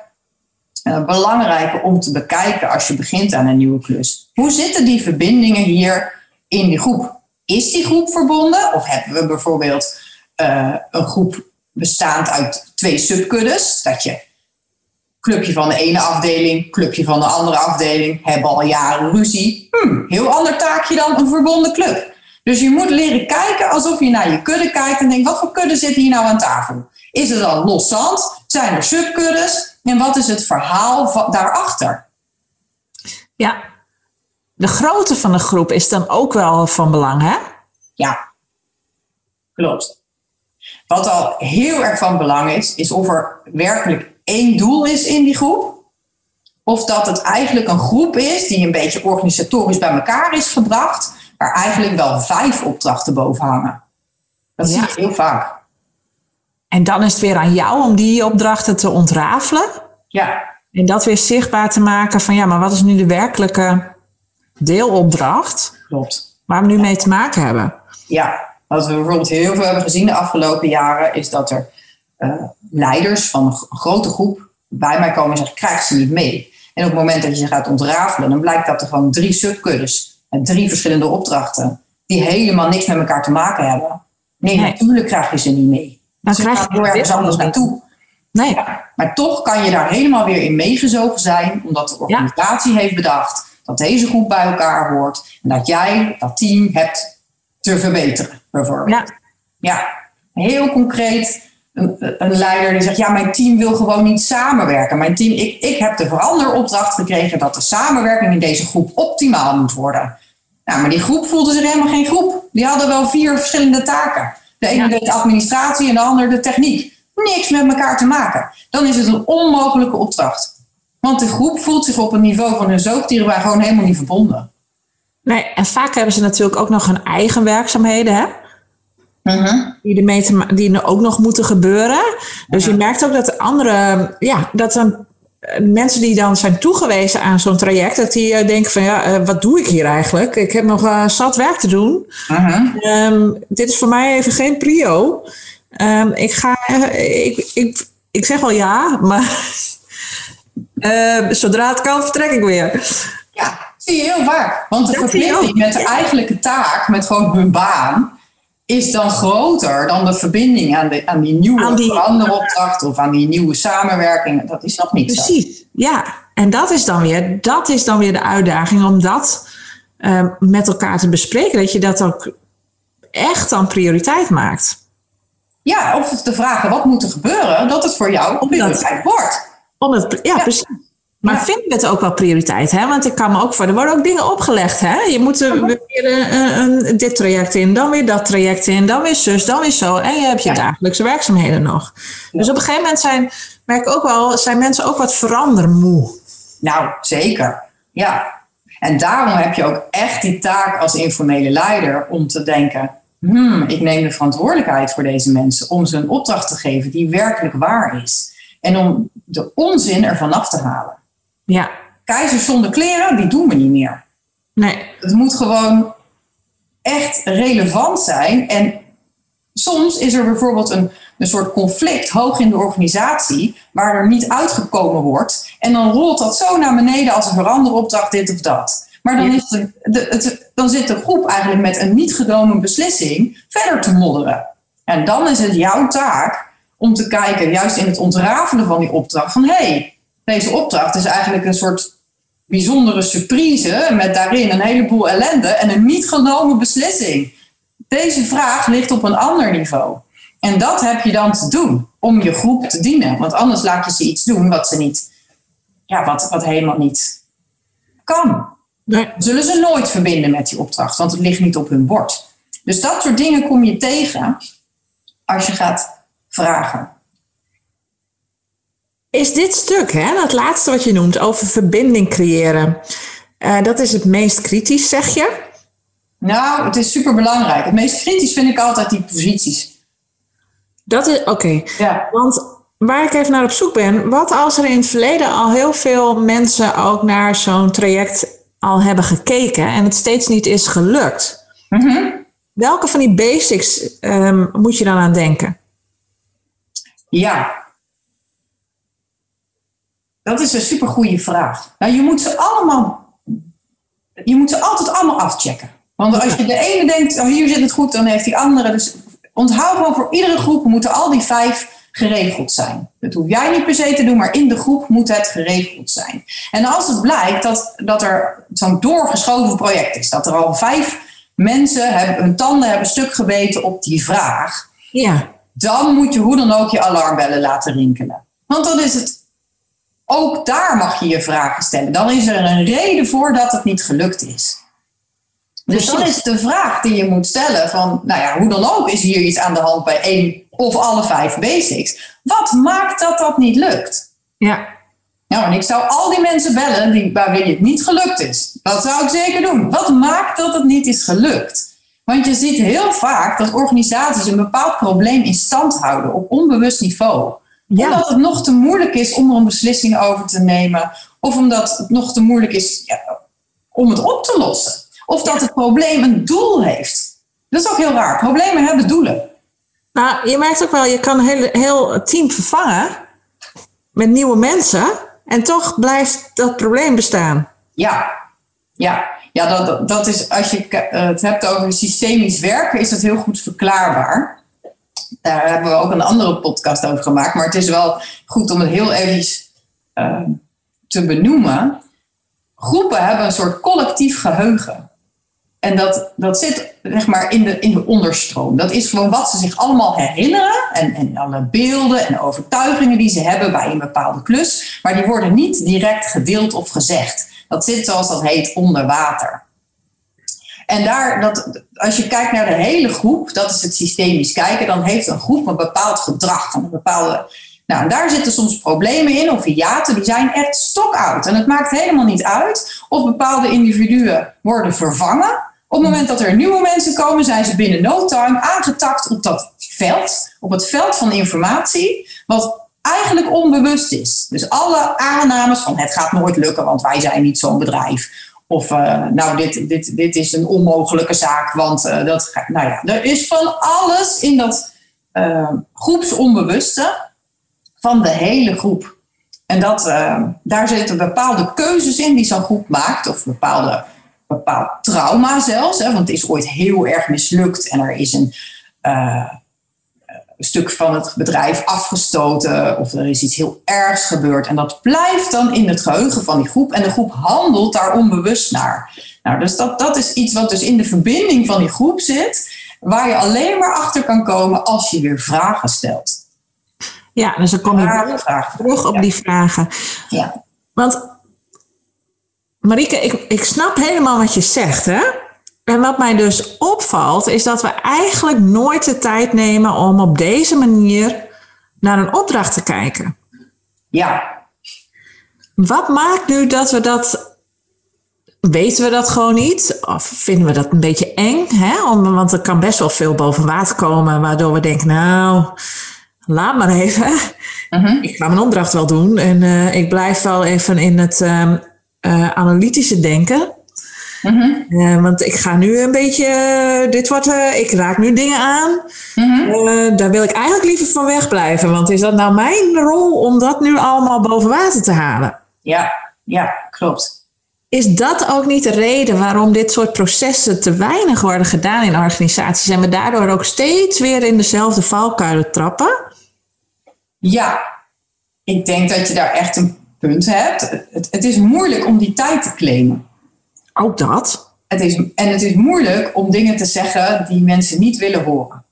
uh, belangrijke om te bekijken als je begint aan een nieuwe klus. Hoe zitten die verbindingen hier in die groep? Is die groep verbonden? Of hebben we bijvoorbeeld uh, een groep bestaand uit twee subkuddes? Dat je clubje van de ene afdeling, clubje van de andere afdeling, hebben al jaren ruzie. Hm, heel ander taakje dan een verbonden club. Dus je moet leren kijken alsof je naar je kudde kijkt en denkt, wat voor kudde zit hier nou aan tafel? Is het al los zand? Zijn er subkuddes? En wat is het verhaal daarachter? Ja, de grootte van de groep is dan ook wel van belang, hè? Ja, klopt. Wat al heel erg van belang is, is of er werkelijk één doel is in die groep. Of dat het eigenlijk een groep is die een beetje organisatorisch bij elkaar is gebracht, waar eigenlijk wel vijf opdrachten boven hangen. Dat zie je heel vaak. En dan is het weer aan jou om die opdrachten te ontrafelen. Ja. En dat weer zichtbaar te maken van ja, maar wat is nu de werkelijke deelopdracht? Klopt. Waar we nu mee te maken hebben. Ja, wat we bijvoorbeeld heel veel hebben gezien de afgelopen jaren, is dat er uh, leiders van een grote groep bij mij komen en zeggen: krijg ze niet mee. En op het moment dat je ze gaat ontrafelen, dan blijkt dat er gewoon drie subkuddes met drie verschillende opdrachten, die helemaal niks met elkaar te maken hebben. Nee, nee. natuurlijk krijg je ze niet mee. Dan ze gaan heel ergens anders naartoe. Nee. maar toch kan je daar helemaal weer in meegezogen zijn, omdat de organisatie heeft bedacht dat deze groep bij elkaar hoort en dat jij dat team hebt te verbeteren, bijvoorbeeld. Ja, ja heel concreet. Een, een, leider die zegt, ja, mijn team wil gewoon niet samenwerken. Mijn team, ik, ik heb de veranderopdracht gekregen dat de samenwerking in deze groep optimaal moet worden. Nou, maar die groep voelde zich helemaal geen groep. Die hadden wel vier verschillende taken. De ene deed de administratie en de ander de techniek. Niks met elkaar te maken. Dan is het een onmogelijke opdracht. Want de groep voelt zich op het niveau van hun bij gewoon helemaal niet verbonden. Nee, en vaak hebben ze natuurlijk ook nog hun eigen werkzaamheden, hè? Mhm. Die, te, die er ook nog moeten gebeuren. Dus je merkt ook dat de andere, ja, dat dan mensen die dan zijn toegewezen aan zo'n traject, dat die uh, denken van ja, uh, wat doe ik hier eigenlijk? Ik heb nog uh, zat werk te doen. Um, dit is voor mij even geen prio. Um, ik ga, ik, ik, ik zeg wel ja, maar zodra het kan, vertrek ik weer. Ja, zie je heel vaak. Want de verbinding met de eigenlijke taak, met gewoon hun baan, is dan groter dan de verbinding aan, de, aan die nieuwe aan die, veranderopdracht of aan die nieuwe samenwerking. Dat is nog niet Precies, zo. ja. En dat is, dan weer, dat is dan weer de uitdaging om dat uh, met elkaar te bespreken. Dat je dat ook echt dan prioriteit maakt. Ja, of te vragen wat moet er gebeuren dat het voor jou prioriteit wordt. Om het, ja, ja. precies. Maar ja. vinden we het ook wel prioriteit? Hè? Want ik kan me ook voor, er worden ook dingen opgelegd. Hè? Je moet er weer een, een, dit traject in, dan weer dat traject in, dan weer zus, dan weer zo. En je hebt je ja. dagelijkse werkzaamheden nog. Ja. Dus op een gegeven moment zijn, merk ik ook wel, zijn mensen ook wat verandermoe. Nou, zeker. Ja. En daarom heb je ook echt die taak als informele leider om te denken, hmm, ik neem de verantwoordelijkheid voor deze mensen om ze een opdracht te geven die werkelijk waar is. En om de onzin ervan af te halen. Ja. Keizers zonder kleren, die doen we niet meer. Nee. Het moet gewoon echt relevant zijn. En soms is er bijvoorbeeld een, een soort conflict hoog in de organisatie, waar er niet uitgekomen wordt. En dan rolt dat zo naar beneden als een veranderopdracht, dit of dat. Maar dan, is de, de, het, dan zit de groep eigenlijk met een niet genomen beslissing verder te modderen. En dan is het jouw taak om te kijken, juist in het ontrafelen van die opdracht, van hé, hey, deze opdracht is eigenlijk een soort bijzondere surprise met daarin een heleboel ellende en een niet genomen beslissing. Deze vraag ligt op een ander niveau. En dat heb je dan te doen om je groep te dienen. Want anders laat je ze iets doen wat ze niet, ja, wat, wat helemaal niet kan. Nee. Zullen ze nooit verbinden met die opdracht, want het ligt niet op hun bord. Dus dat soort dingen kom je tegen als je gaat vragen. Is dit stuk, hè, dat laatste wat je noemt, over verbinding creëren, eh, dat is het meest kritisch, zeg je? Nou, het is super belangrijk. Het meest kritisch vind ik altijd die posities. Dat is, oké. Ja. Want waar ik even naar op zoek ben, wat als er in het verleden al heel veel mensen ook naar zo'n traject al hebben gekeken en het steeds niet is gelukt? Mhm. Welke van die basics ehm, moet je dan aan denken? Ja. Dat is een super goede vraag. Nou, je moet ze allemaal, je moet ze altijd allemaal afchecken. Want als je de ene denkt, oh, hier zit het goed, dan heeft die andere. Dus onthoud gewoon voor iedere groep moeten al die vijf geregeld zijn. Dat hoef jij niet per se te doen, maar in de groep moet het geregeld zijn. En als het blijkt dat, dat er zo'n doorgeschoven project is, dat er al vijf mensen hebben, hun tanden hebben stuk gebeten op die vraag, Ja, dan moet je hoe dan ook je alarmbellen laten rinkelen. Want dan is het, ook daar mag je je vragen stellen. Dan is er een reden voor dat het niet gelukt is. Dus dan is de vraag die je moet stellen van, nou ja, hoe dan ook is hier iets aan de hand bij één of alle vijf basics. Wat maakt dat dat niet lukt? ja, Nou, en ik zou al die mensen bellen die, bij wie het niet gelukt is. Dat zou ik zeker doen. Wat maakt dat het niet is gelukt? Want je ziet heel vaak dat organisaties een bepaald probleem in stand houden op onbewust niveau. Ja. Omdat het nog te moeilijk is om er een beslissing over te nemen. Of omdat het nog te moeilijk is ja, om het op te lossen. Of dat het probleem een doel heeft. Dat is ook heel raar. Problemen hebben doelen. Nou, je merkt ook wel, je kan een heel, heel team vervangen met nieuwe mensen en toch blijft dat probleem bestaan. Ja, ja. ja dat- dat, is, als je het hebt over systemisch werken, is dat heel goed verklaarbaar. Daar hebben we ook een andere podcast over gemaakt, maar het is wel goed om het heel even eh, te benoemen. Groepen hebben een soort collectief geheugen. En dat, dat zit zeg maar in de, in de onderstroom. Dat is gewoon wat ze zich allemaal herinneren. En, en alle beelden en overtuigingen die ze hebben bij een bepaalde klus. Maar die worden niet direct gedeeld of gezegd. Dat zit zoals dat heet onder water. En daar, dat, als je kijkt naar de hele groep, dat is het systemisch kijken, dan heeft een groep een bepaald gedrag. Een bepaalde, nou, daar zitten soms problemen in of hiaten, die zijn echt stokoud. En het maakt helemaal niet uit of bepaalde individuen worden vervangen. Op het moment dat er nieuwe mensen komen, zijn ze binnen no time aangetakt op dat veld, op het veld van informatie, wat eigenlijk onbewust is. Dus alle aannames van het gaat nooit lukken, want wij zijn niet zo'n bedrijf. Of eh, nou, dit, dit, dit is een onmogelijke zaak, want eh, dat. Nou ja, er is van alles in dat eh, groepsonbewuste van de hele groep. En dat, daar zitten bepaalde keuzes in die zo'n groep maakt, of bepaalde, bepaald trauma zelfs. Hè, want het is ooit heel erg mislukt en er is een stuk van het bedrijf afgestoten of er is iets heel ergs gebeurd. En dat blijft dan in het geheugen van die groep en de groep handelt daar onbewust naar. Nou, dus dat, dat is iets wat dus in de verbinding van die groep zit, waar je alleen maar achter kan komen als je weer vragen stelt. Ja, dus dan kom je terug op die vragen. Ja. Want Marieke, ik, ik snap helemaal wat je zegt, hè? En wat mij dus opvalt, is dat we eigenlijk nooit de tijd nemen om op deze manier naar een opdracht te kijken. ja, Wat maakt nu dat we dat. Weten we dat gewoon niet? Of vinden we dat een beetje eng? Hè? Om, want er kan best wel veel boven water komen, waardoor we denken: Nou, laat maar even. Mhm. Ik ga mijn opdracht wel doen. En eh, ik blijf wel even in het ehm, eh, analytische denken. Mhm. Eh, want ik ga nu een beetje. eh, dit wordt. eh, ik raak nu dingen aan. Mhm. Daar wil ik eigenlijk liever van wegblijven. Want is dat nou mijn rol om dat nu allemaal boven water te halen? ja, ja, klopt. Is dat ook niet de reden waarom dit soort processen te weinig worden gedaan in organisaties en we daardoor ook steeds weer in dezelfde valkuilen trappen? Ja, ik denk dat je daar echt een punten hebt. Het, het is moeilijk om die tijd te claimen. Ook dat. Het is, en het is moeilijk om dingen te zeggen die mensen niet willen horen.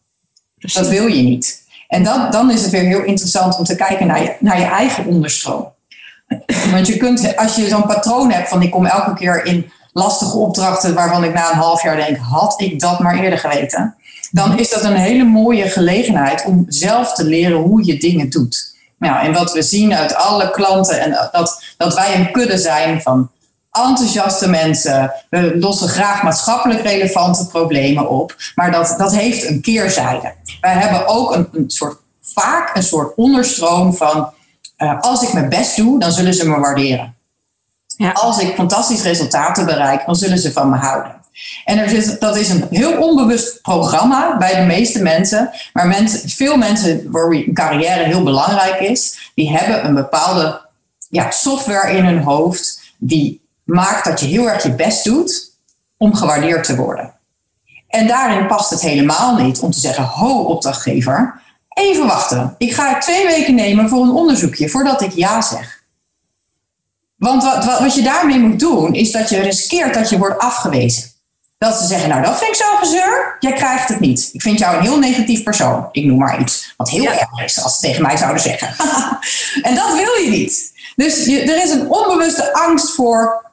Dat wil je niet. En dat, dan is het weer heel interessant om te kijken naar je, naar je eigen onderstroom. Want je kunt, als je zo'n patroon hebt van ik kom elke keer in lastige opdrachten waarvan ik na een half jaar denk, had ik dat maar eerder geweten. Dan is dat een hele mooie gelegenheid om zelf te leren hoe je dingen doet. Nou, en wat we zien uit alle klanten, en dat, dat wij een kudde zijn van enthousiaste mensen. We lossen graag maatschappelijk relevante problemen op. Maar dat, dat heeft een keerzijde. Wij hebben ook een, een soort, vaak een soort onderstroom van... Uh, als ik mijn best doe, dan zullen ze me waarderen. Ja. Als ik fantastische resultaten bereik, dan zullen ze van me houden. En er zit, dat is een heel onbewust programma bij de meeste mensen. Maar mensen, veel mensen waar een carrière heel belangrijk is, die hebben een bepaalde ja, software in hun hoofd die maakt dat je heel erg je best doet om gewaardeerd te worden. En daarin past het helemaal niet om te zeggen, ho opdrachtgever, even wachten. Ik ga twee weken nemen voor een onderzoekje voordat ik ja zeg. Want wat, wat, wat je daarmee moet doen, is dat je riskeert dat je wordt afgewezen. Dat ze zeggen, nou dat vind ik zo gezeur, jij krijgt het niet. Ik vind jou een heel negatief persoon. Ik noem maar iets wat heel erg is als ze tegen mij zouden zeggen. en dat wil je niet. Dus je, er is een onbewuste angst voor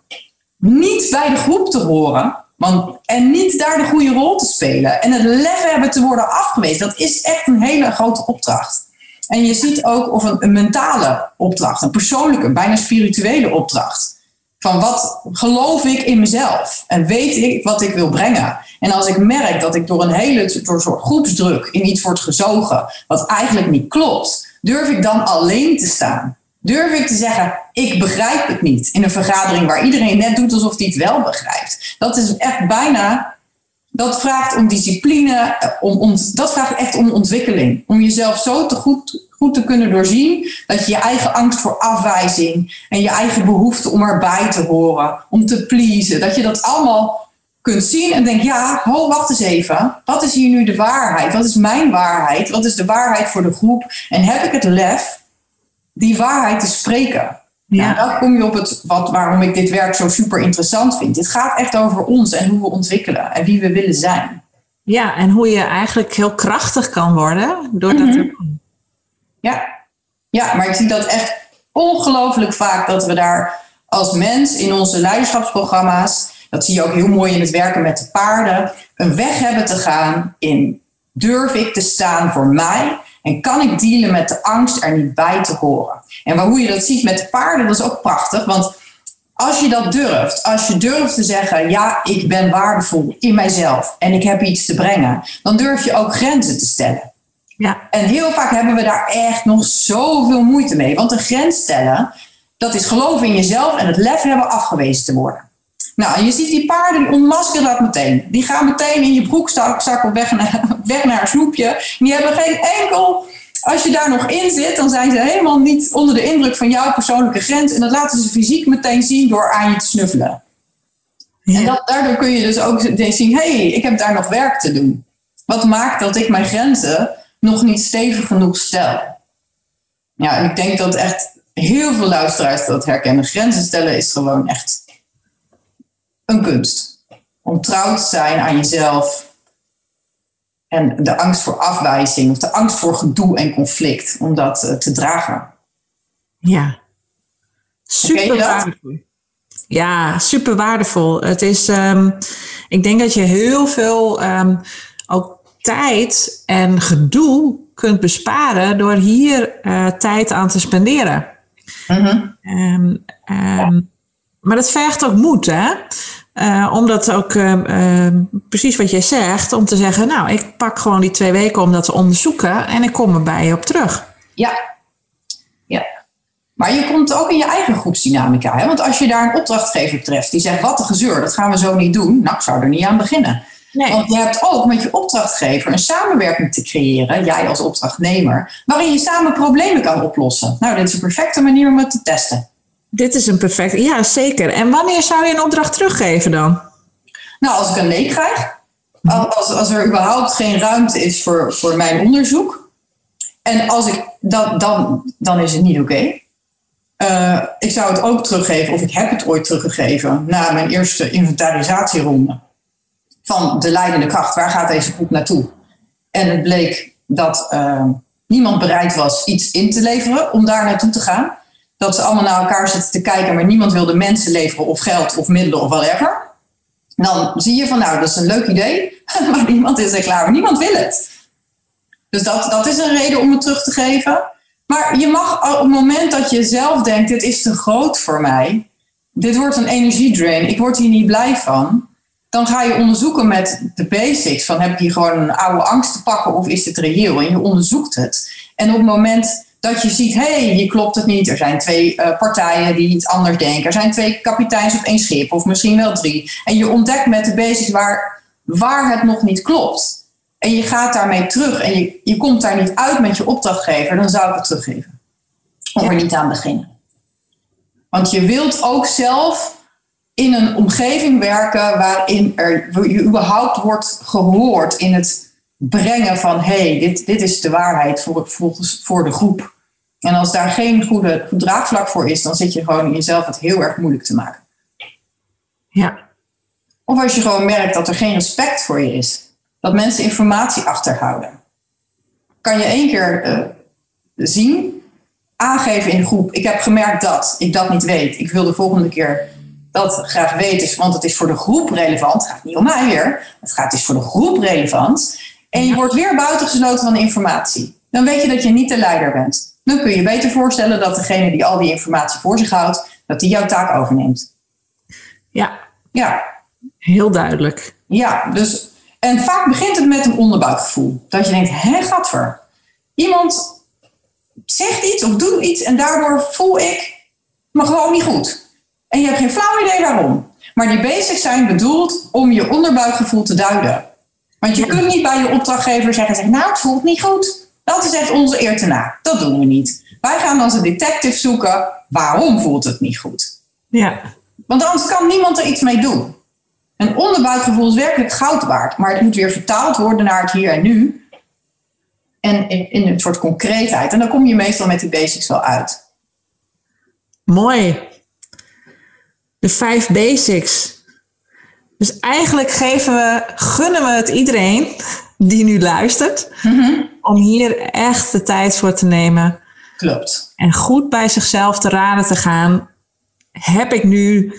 niet bij de groep te horen. Want, en niet daar de goede rol te spelen. En het lef hebben te worden afgewezen. Dat is echt een hele grote opdracht. En je ziet ook of een, mentale opdracht, een persoonlijke, bijna spirituele opdracht. Van wat geloof ik in mezelf? En weet ik wat ik wil brengen? En als ik merk dat ik door een hele door soort groepsdruk in iets word gezogen, wat eigenlijk niet klopt, durf ik dan alleen te staan? Durf ik te zeggen, ik begrijp het niet in een vergadering waar iedereen net doet alsof hij het wel begrijpt? Dat is echt bijna, dat vraagt om discipline, om, om, dat vraagt echt om ontwikkeling. Om jezelf zo te goed, goed te kunnen doorzien dat je je eigen angst voor afwijzing en je eigen behoefte om erbij te horen, om te pleasen, dat je dat allemaal kunt zien en denk, ja, ho, wacht eens even. Wat is hier nu de waarheid? Wat is mijn waarheid? Wat is de waarheid voor de groep? En heb ik het lef die waarheid te spreken. Ja. Nou, dan kom je op het wat, waarom ik dit werk zo super interessant vind. Dit gaat echt over ons en hoe we ontwikkelen en wie we willen zijn. Ja, en hoe je eigenlijk heel krachtig kan worden door dat te doen. Ja. ja, maar ik zie dat echt ongelooflijk vaak dat we daar als mens in onze leiderschapsprogramma's, dat zie je ook heel mooi in het werken met de paarden, een weg hebben te gaan in durf ik te staan voor mij en kan ik dealen met de angst er niet bij te horen? En hoe je dat ziet met de paarden, dat is ook prachtig. Want als je dat durft, als je durft te zeggen: ja, ik ben waardevol in mijzelf en ik heb iets te brengen, dan durf je ook grenzen te stellen. Ja. En heel vaak hebben we daar echt nog zoveel moeite mee. Want een grens stellen, dat is geloven in jezelf en het lef hebben afgewezen te worden. Nou, je ziet die paarden, die ontmaskeren dat meteen. Die gaan meteen in je broekzak op weg naar, weg naar een snoepje. Die hebben geen enkel... Als je daar nog in zit, dan zijn ze helemaal niet onder de indruk van jouw persoonlijke grens. En dat laten ze fysiek meteen zien door aan je te snuffelen. En dat, daardoor kun je dus ook zien, hé, hey, ik heb daar nog werk te doen. Wat maakt dat ik mijn grenzen nog niet stevig genoeg stel? Ja, en ik denk dat echt heel veel luisteraars dat herkennen. Grenzen stellen is gewoon echt een kunst. Om trouw te zijn aan jezelf. En de angst voor afwijzing of de angst voor gedoe en conflict, om dat eh, te dragen. Ja, super waardevol. Ja, super waardevol. Het is, um, ik denk dat je heel veel um, ook tijd en gedoe kunt besparen door hier uh, tijd aan te spenderen. Mm -hmm. um, maar dat vergt ook moed, hè? Uh, omdat ook uh, precies wat jij zegt, om te zeggen, nou, ik pak gewoon die twee weken om dat te onderzoeken en ik kom er bij je op terug. Ja, ja. Maar je komt ook in je eigen groepsdynamica. Hè? Want als je daar een opdrachtgever treft die zegt, wat een gezeur, dat gaan we zo niet doen. Nou, ik zou er niet aan beginnen. Nee. Want je hebt ook met je opdrachtgever een samenwerking te creëren, jij als opdrachtnemer, waarin je samen problemen kan oplossen. Nou, dit is een perfecte manier om het te testen. Dit is een perfect, ja zeker. En wanneer zou je een opdracht teruggeven dan? Nou, als ik een nee krijg. Als, als er überhaupt geen ruimte is voor, voor mijn onderzoek. En als ik dat, dan, dan is het niet oké. Uh, ik zou het ook teruggeven, of ik heb het ooit teruggegeven, na mijn eerste inventarisatieronde. Van de leidende kracht, waar gaat deze groep naartoe? En het bleek dat uh, niemand bereid was iets in te leveren om daar naartoe te gaan. Dat ze allemaal naar elkaar zitten te kijken, maar niemand wilde mensen leveren of geld of middelen of whatever. Dan zie je van, nou, dat is een leuk idee, maar niemand is er klaar voor. Niemand wil het. Dus dat, dat is een reden om het terug te geven. Maar je mag op het moment dat je zelf denkt, dit is te groot voor mij, dit wordt een energiedrain, ik word hier niet blij van, dan ga je onderzoeken met de basics van heb ik hier gewoon een oude angst te pakken of is dit reëel? En je onderzoekt het. En op het moment dat je ziet, hé, hey, hier klopt het niet, er zijn twee uh, partijen die iets anders denken, er zijn twee kapiteins op één schip of misschien wel drie. En je ontdekt met de basics waar, waar het nog niet klopt en je gaat daarmee terug en je, je komt daar niet uit met je opdrachtgever, dan zou ik het teruggeven. Of er niet aan beginnen. Want je wilt ook zelf in een omgeving werken waarin er, je überhaupt wordt gehoord in het brengen van hé, hey, dit, dit is de waarheid voor, volgens, voor de groep. En als daar geen goede, goed draagvlak voor is, dan zit je gewoon in jezelf het heel erg moeilijk te maken. Ja. Of als je gewoon merkt dat er geen respect voor je is dat mensen informatie achterhouden. Kan je één keer uh, zien, aangeven in de groep, ik heb gemerkt dat ik dat niet weet. Ik wil de volgende keer dat graag weten, want het is voor de groep relevant. Het gaat niet om mij weer, het gaat dus voor de groep relevant. En je wordt weer buitengesloten van de informatie. Dan weet je dat je niet de leider bent. Dan kun je beter voorstellen dat degene die al die informatie voor zich houdt, dat die jouw taak overneemt. Ja. Ja. Heel duidelijk. Ja, dus en vaak begint het met een onderbuikgevoel. Dat je denkt, hé gadver. Iemand zegt iets of doet iets en daardoor voel ik me gewoon niet goed. En je hebt geen flauw idee waarom. Maar die basics zijn bedoeld om je onderbuikgevoel te duiden. Want je kunt niet bij je opdrachtgever zeggen, zeg, nou het voelt niet goed. Dat is echt onze eer te na. Dat doen we niet. Wij gaan als een detective zoeken, waarom voelt het niet goed? Ja. Want anders kan niemand er iets mee doen. Een onderbuikgevoel is werkelijk goud waard, maar het moet weer vertaald worden naar het hier en nu. En in, een soort concreetheid. En dan kom je meestal met die basics wel uit. Mooi. De vijf basics. Dus eigenlijk geven we, gunnen we het iedereen die nu luistert, Mhm. om hier echt de tijd voor te nemen. Klopt. En goed bij zichzelf te raden te gaan. Heb ik nu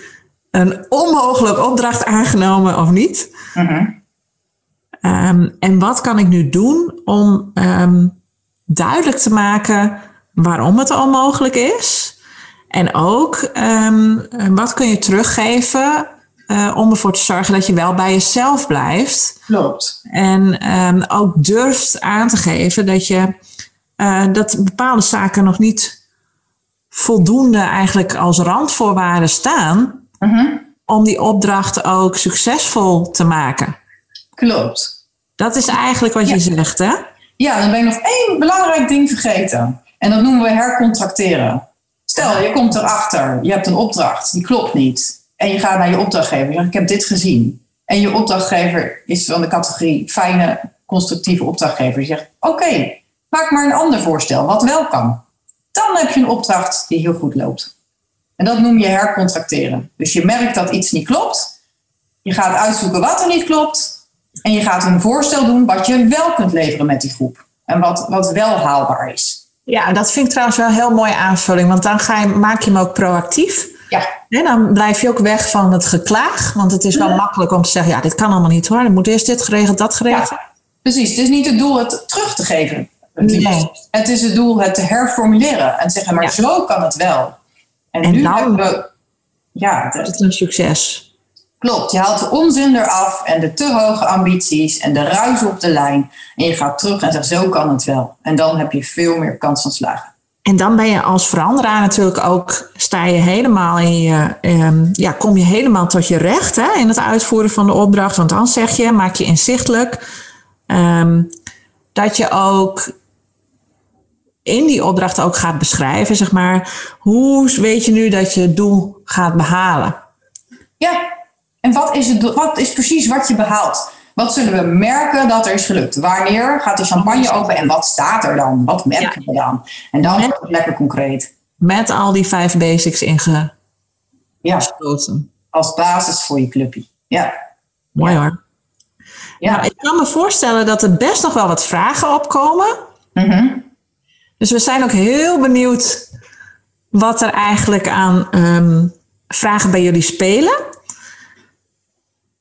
een onmogelijk opdracht aangenomen of niet? Mhm. Um, en wat kan ik nu doen om um, duidelijk te maken waarom het onmogelijk is? En ook um, wat kun je teruggeven uh, om ervoor te zorgen dat je wel bij jezelf blijft? Klopt. En ook durft aan te geven dat je uh, dat bepaalde zaken nog niet voldoende eigenlijk als randvoorwaarden staan Mm om die opdracht ook succesvol te maken. Klopt. Dat is eigenlijk wat je zegt, hè? Ja, dan ben ik nog één belangrijk ding vergeten. En dat noemen we hercontracteren. Stel, je komt erachter, je hebt een opdracht, die klopt niet. En je gaat naar je opdrachtgever, je zegt, ik heb dit gezien. En je opdrachtgever is van de categorie fijne, constructieve opdrachtgever. Je zegt, oké, maak maar een ander voorstel, wat wel kan. Dan heb je een opdracht die heel goed loopt. En dat noem je hercontracteren. Dus je merkt dat iets niet klopt. Je gaat uitzoeken wat er niet klopt. En je gaat een voorstel doen wat je wel kunt leveren met die groep. En wat, wat wel haalbaar is. Ja, dat vind ik trouwens wel een heel mooie aanvulling, want dan ga je, maak je hem ook proactief. Ja, En dan blijf je ook weg van het geklaag, want het is wel makkelijk om te zeggen, ja, dit kan allemaal niet hoor, er moet eerst dit geregeld, dat geregeld. ja, precies. Het is niet het doel het terug te geven. Nee. Het is het doel het te herformuleren. En zeggen, maar Ja. zo kan het wel. En, En nu dan- hebben we... Ja, het- Dat is een succes. Klopt, je haalt de onzin eraf en de te hoge ambities en de ruis op de lijn. En je gaat terug en zegt, zo kan het wel. En dan heb je veel meer kans van slagen. En dan ben je als veranderaar natuurlijk ook, sta je helemaal in je, ehm, ja, kom je helemaal tot je recht hè, in het uitvoeren van de opdracht. Want dan zeg je, maak je inzichtelijk ehm, dat je ook in die opdracht ook gaat beschrijven, zeg maar, hoe weet je nu dat je het doel gaat behalen? Ja, en wat is, het, wat is precies wat je behaalt? Wat zullen we merken dat er is gelukt? Wanneer gaat de champagne open en wat staat er dan? Wat merken we dan? En dan wordt het lekker concreet. met al die vijf basics ingesloten. Ja, als basis voor je clubje. Ja. Mooi hoor. Ja. Nou, ik kan me voorstellen dat er best nog wel wat vragen opkomen. Mhm. Dus we zijn ook heel benieuwd wat er eigenlijk aan ehm, vragen bij jullie spelen.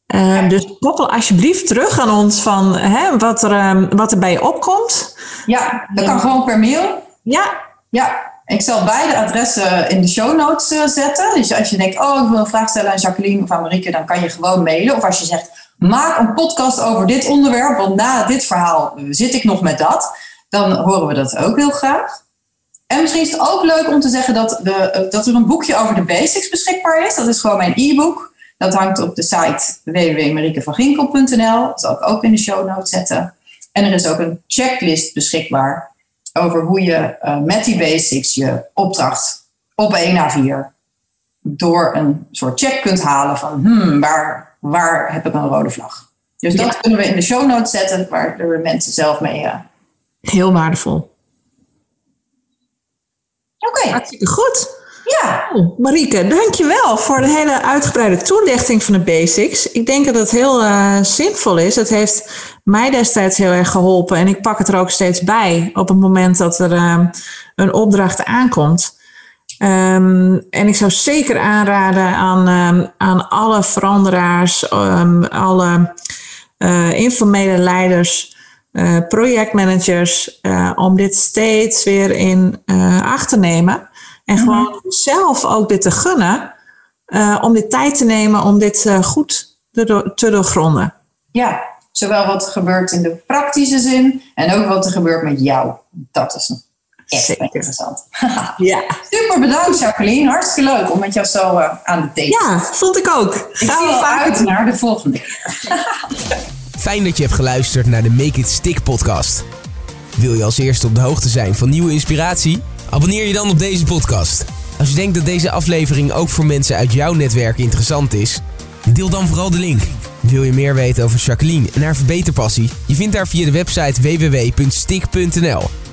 Ehm, Dus koppel alsjeblieft terug aan ons van hè, wat, er, ehm, wat er bij je opkomt. ja, dat kan gewoon per mail. Ja, Ja, ik zal beide adressen in de show notes eh, zetten. Dus als je denkt, oh, ik wil een vraag stellen aan Jacqueline of aan Marieke, dan kan je gewoon mailen. Of als je zegt, maak een podcast over dit onderwerp, want na dit verhaal eh, zit ik nog met dat. Dan horen we dat ook heel graag. En misschien is het ook leuk om te zeggen dat, we, eh, dat er een boekje over de basics beschikbaar is. Dat is gewoon mijn e-book. Dat hangt op de site www.mariekevanginkel.nl. Dat zal ik ook in de show notes zetten. En er is ook een checklist beschikbaar over hoe je eh, met die basics je opdracht op 1 A4 door een soort check kunt halen van hmm, waar, waar heb ik een rode vlag. Dus dat kunnen we in de show notes zetten, waar de mensen zelf mee. eh, heel waardevol. Oké, Hartstikke goed. Ja, Oh, Marieke, dankjewel voor de hele uitgebreide toelichting van de basics. Ik denk dat het heel eh, zinvol is. Het heeft mij destijds heel erg geholpen en ik pak het er ook steeds bij op het moment dat er eh, een opdracht aankomt. Ehm, en ik zou zeker aanraden aan, ehm, aan alle veranderaars, ehm, alle eh, informele leiders, eh, projectmanagers, om dit steeds weer in acht te nemen. En gewoon zelf ook dit te gunnen, eh, om dit tijd te nemen om dit eh, goed te, do- te doorgronden. ja. Zowel wat er gebeurt in de praktische zin en ook wat er gebeurt met jou. Dat is nog echt Zeker. interessant. Ja. Super bedankt Jacqueline, hartstikke leuk om met jou zo eh, aan de thee te ja, vond ik ook. Ik Gaan zie we uit naar de volgende. Fijn dat je hebt geluisterd naar de Make It Stick podcast. Wil je als eerste op de hoogte zijn van nieuwe inspiratie? Abonneer je dan op deze podcast. Als je denkt dat deze aflevering ook voor mensen uit jouw netwerk interessant is, deel dan vooral de link. Wil je meer weten over Jacqueline en haar verbeterpassie? Je vindt haar via de website www.stick.nl.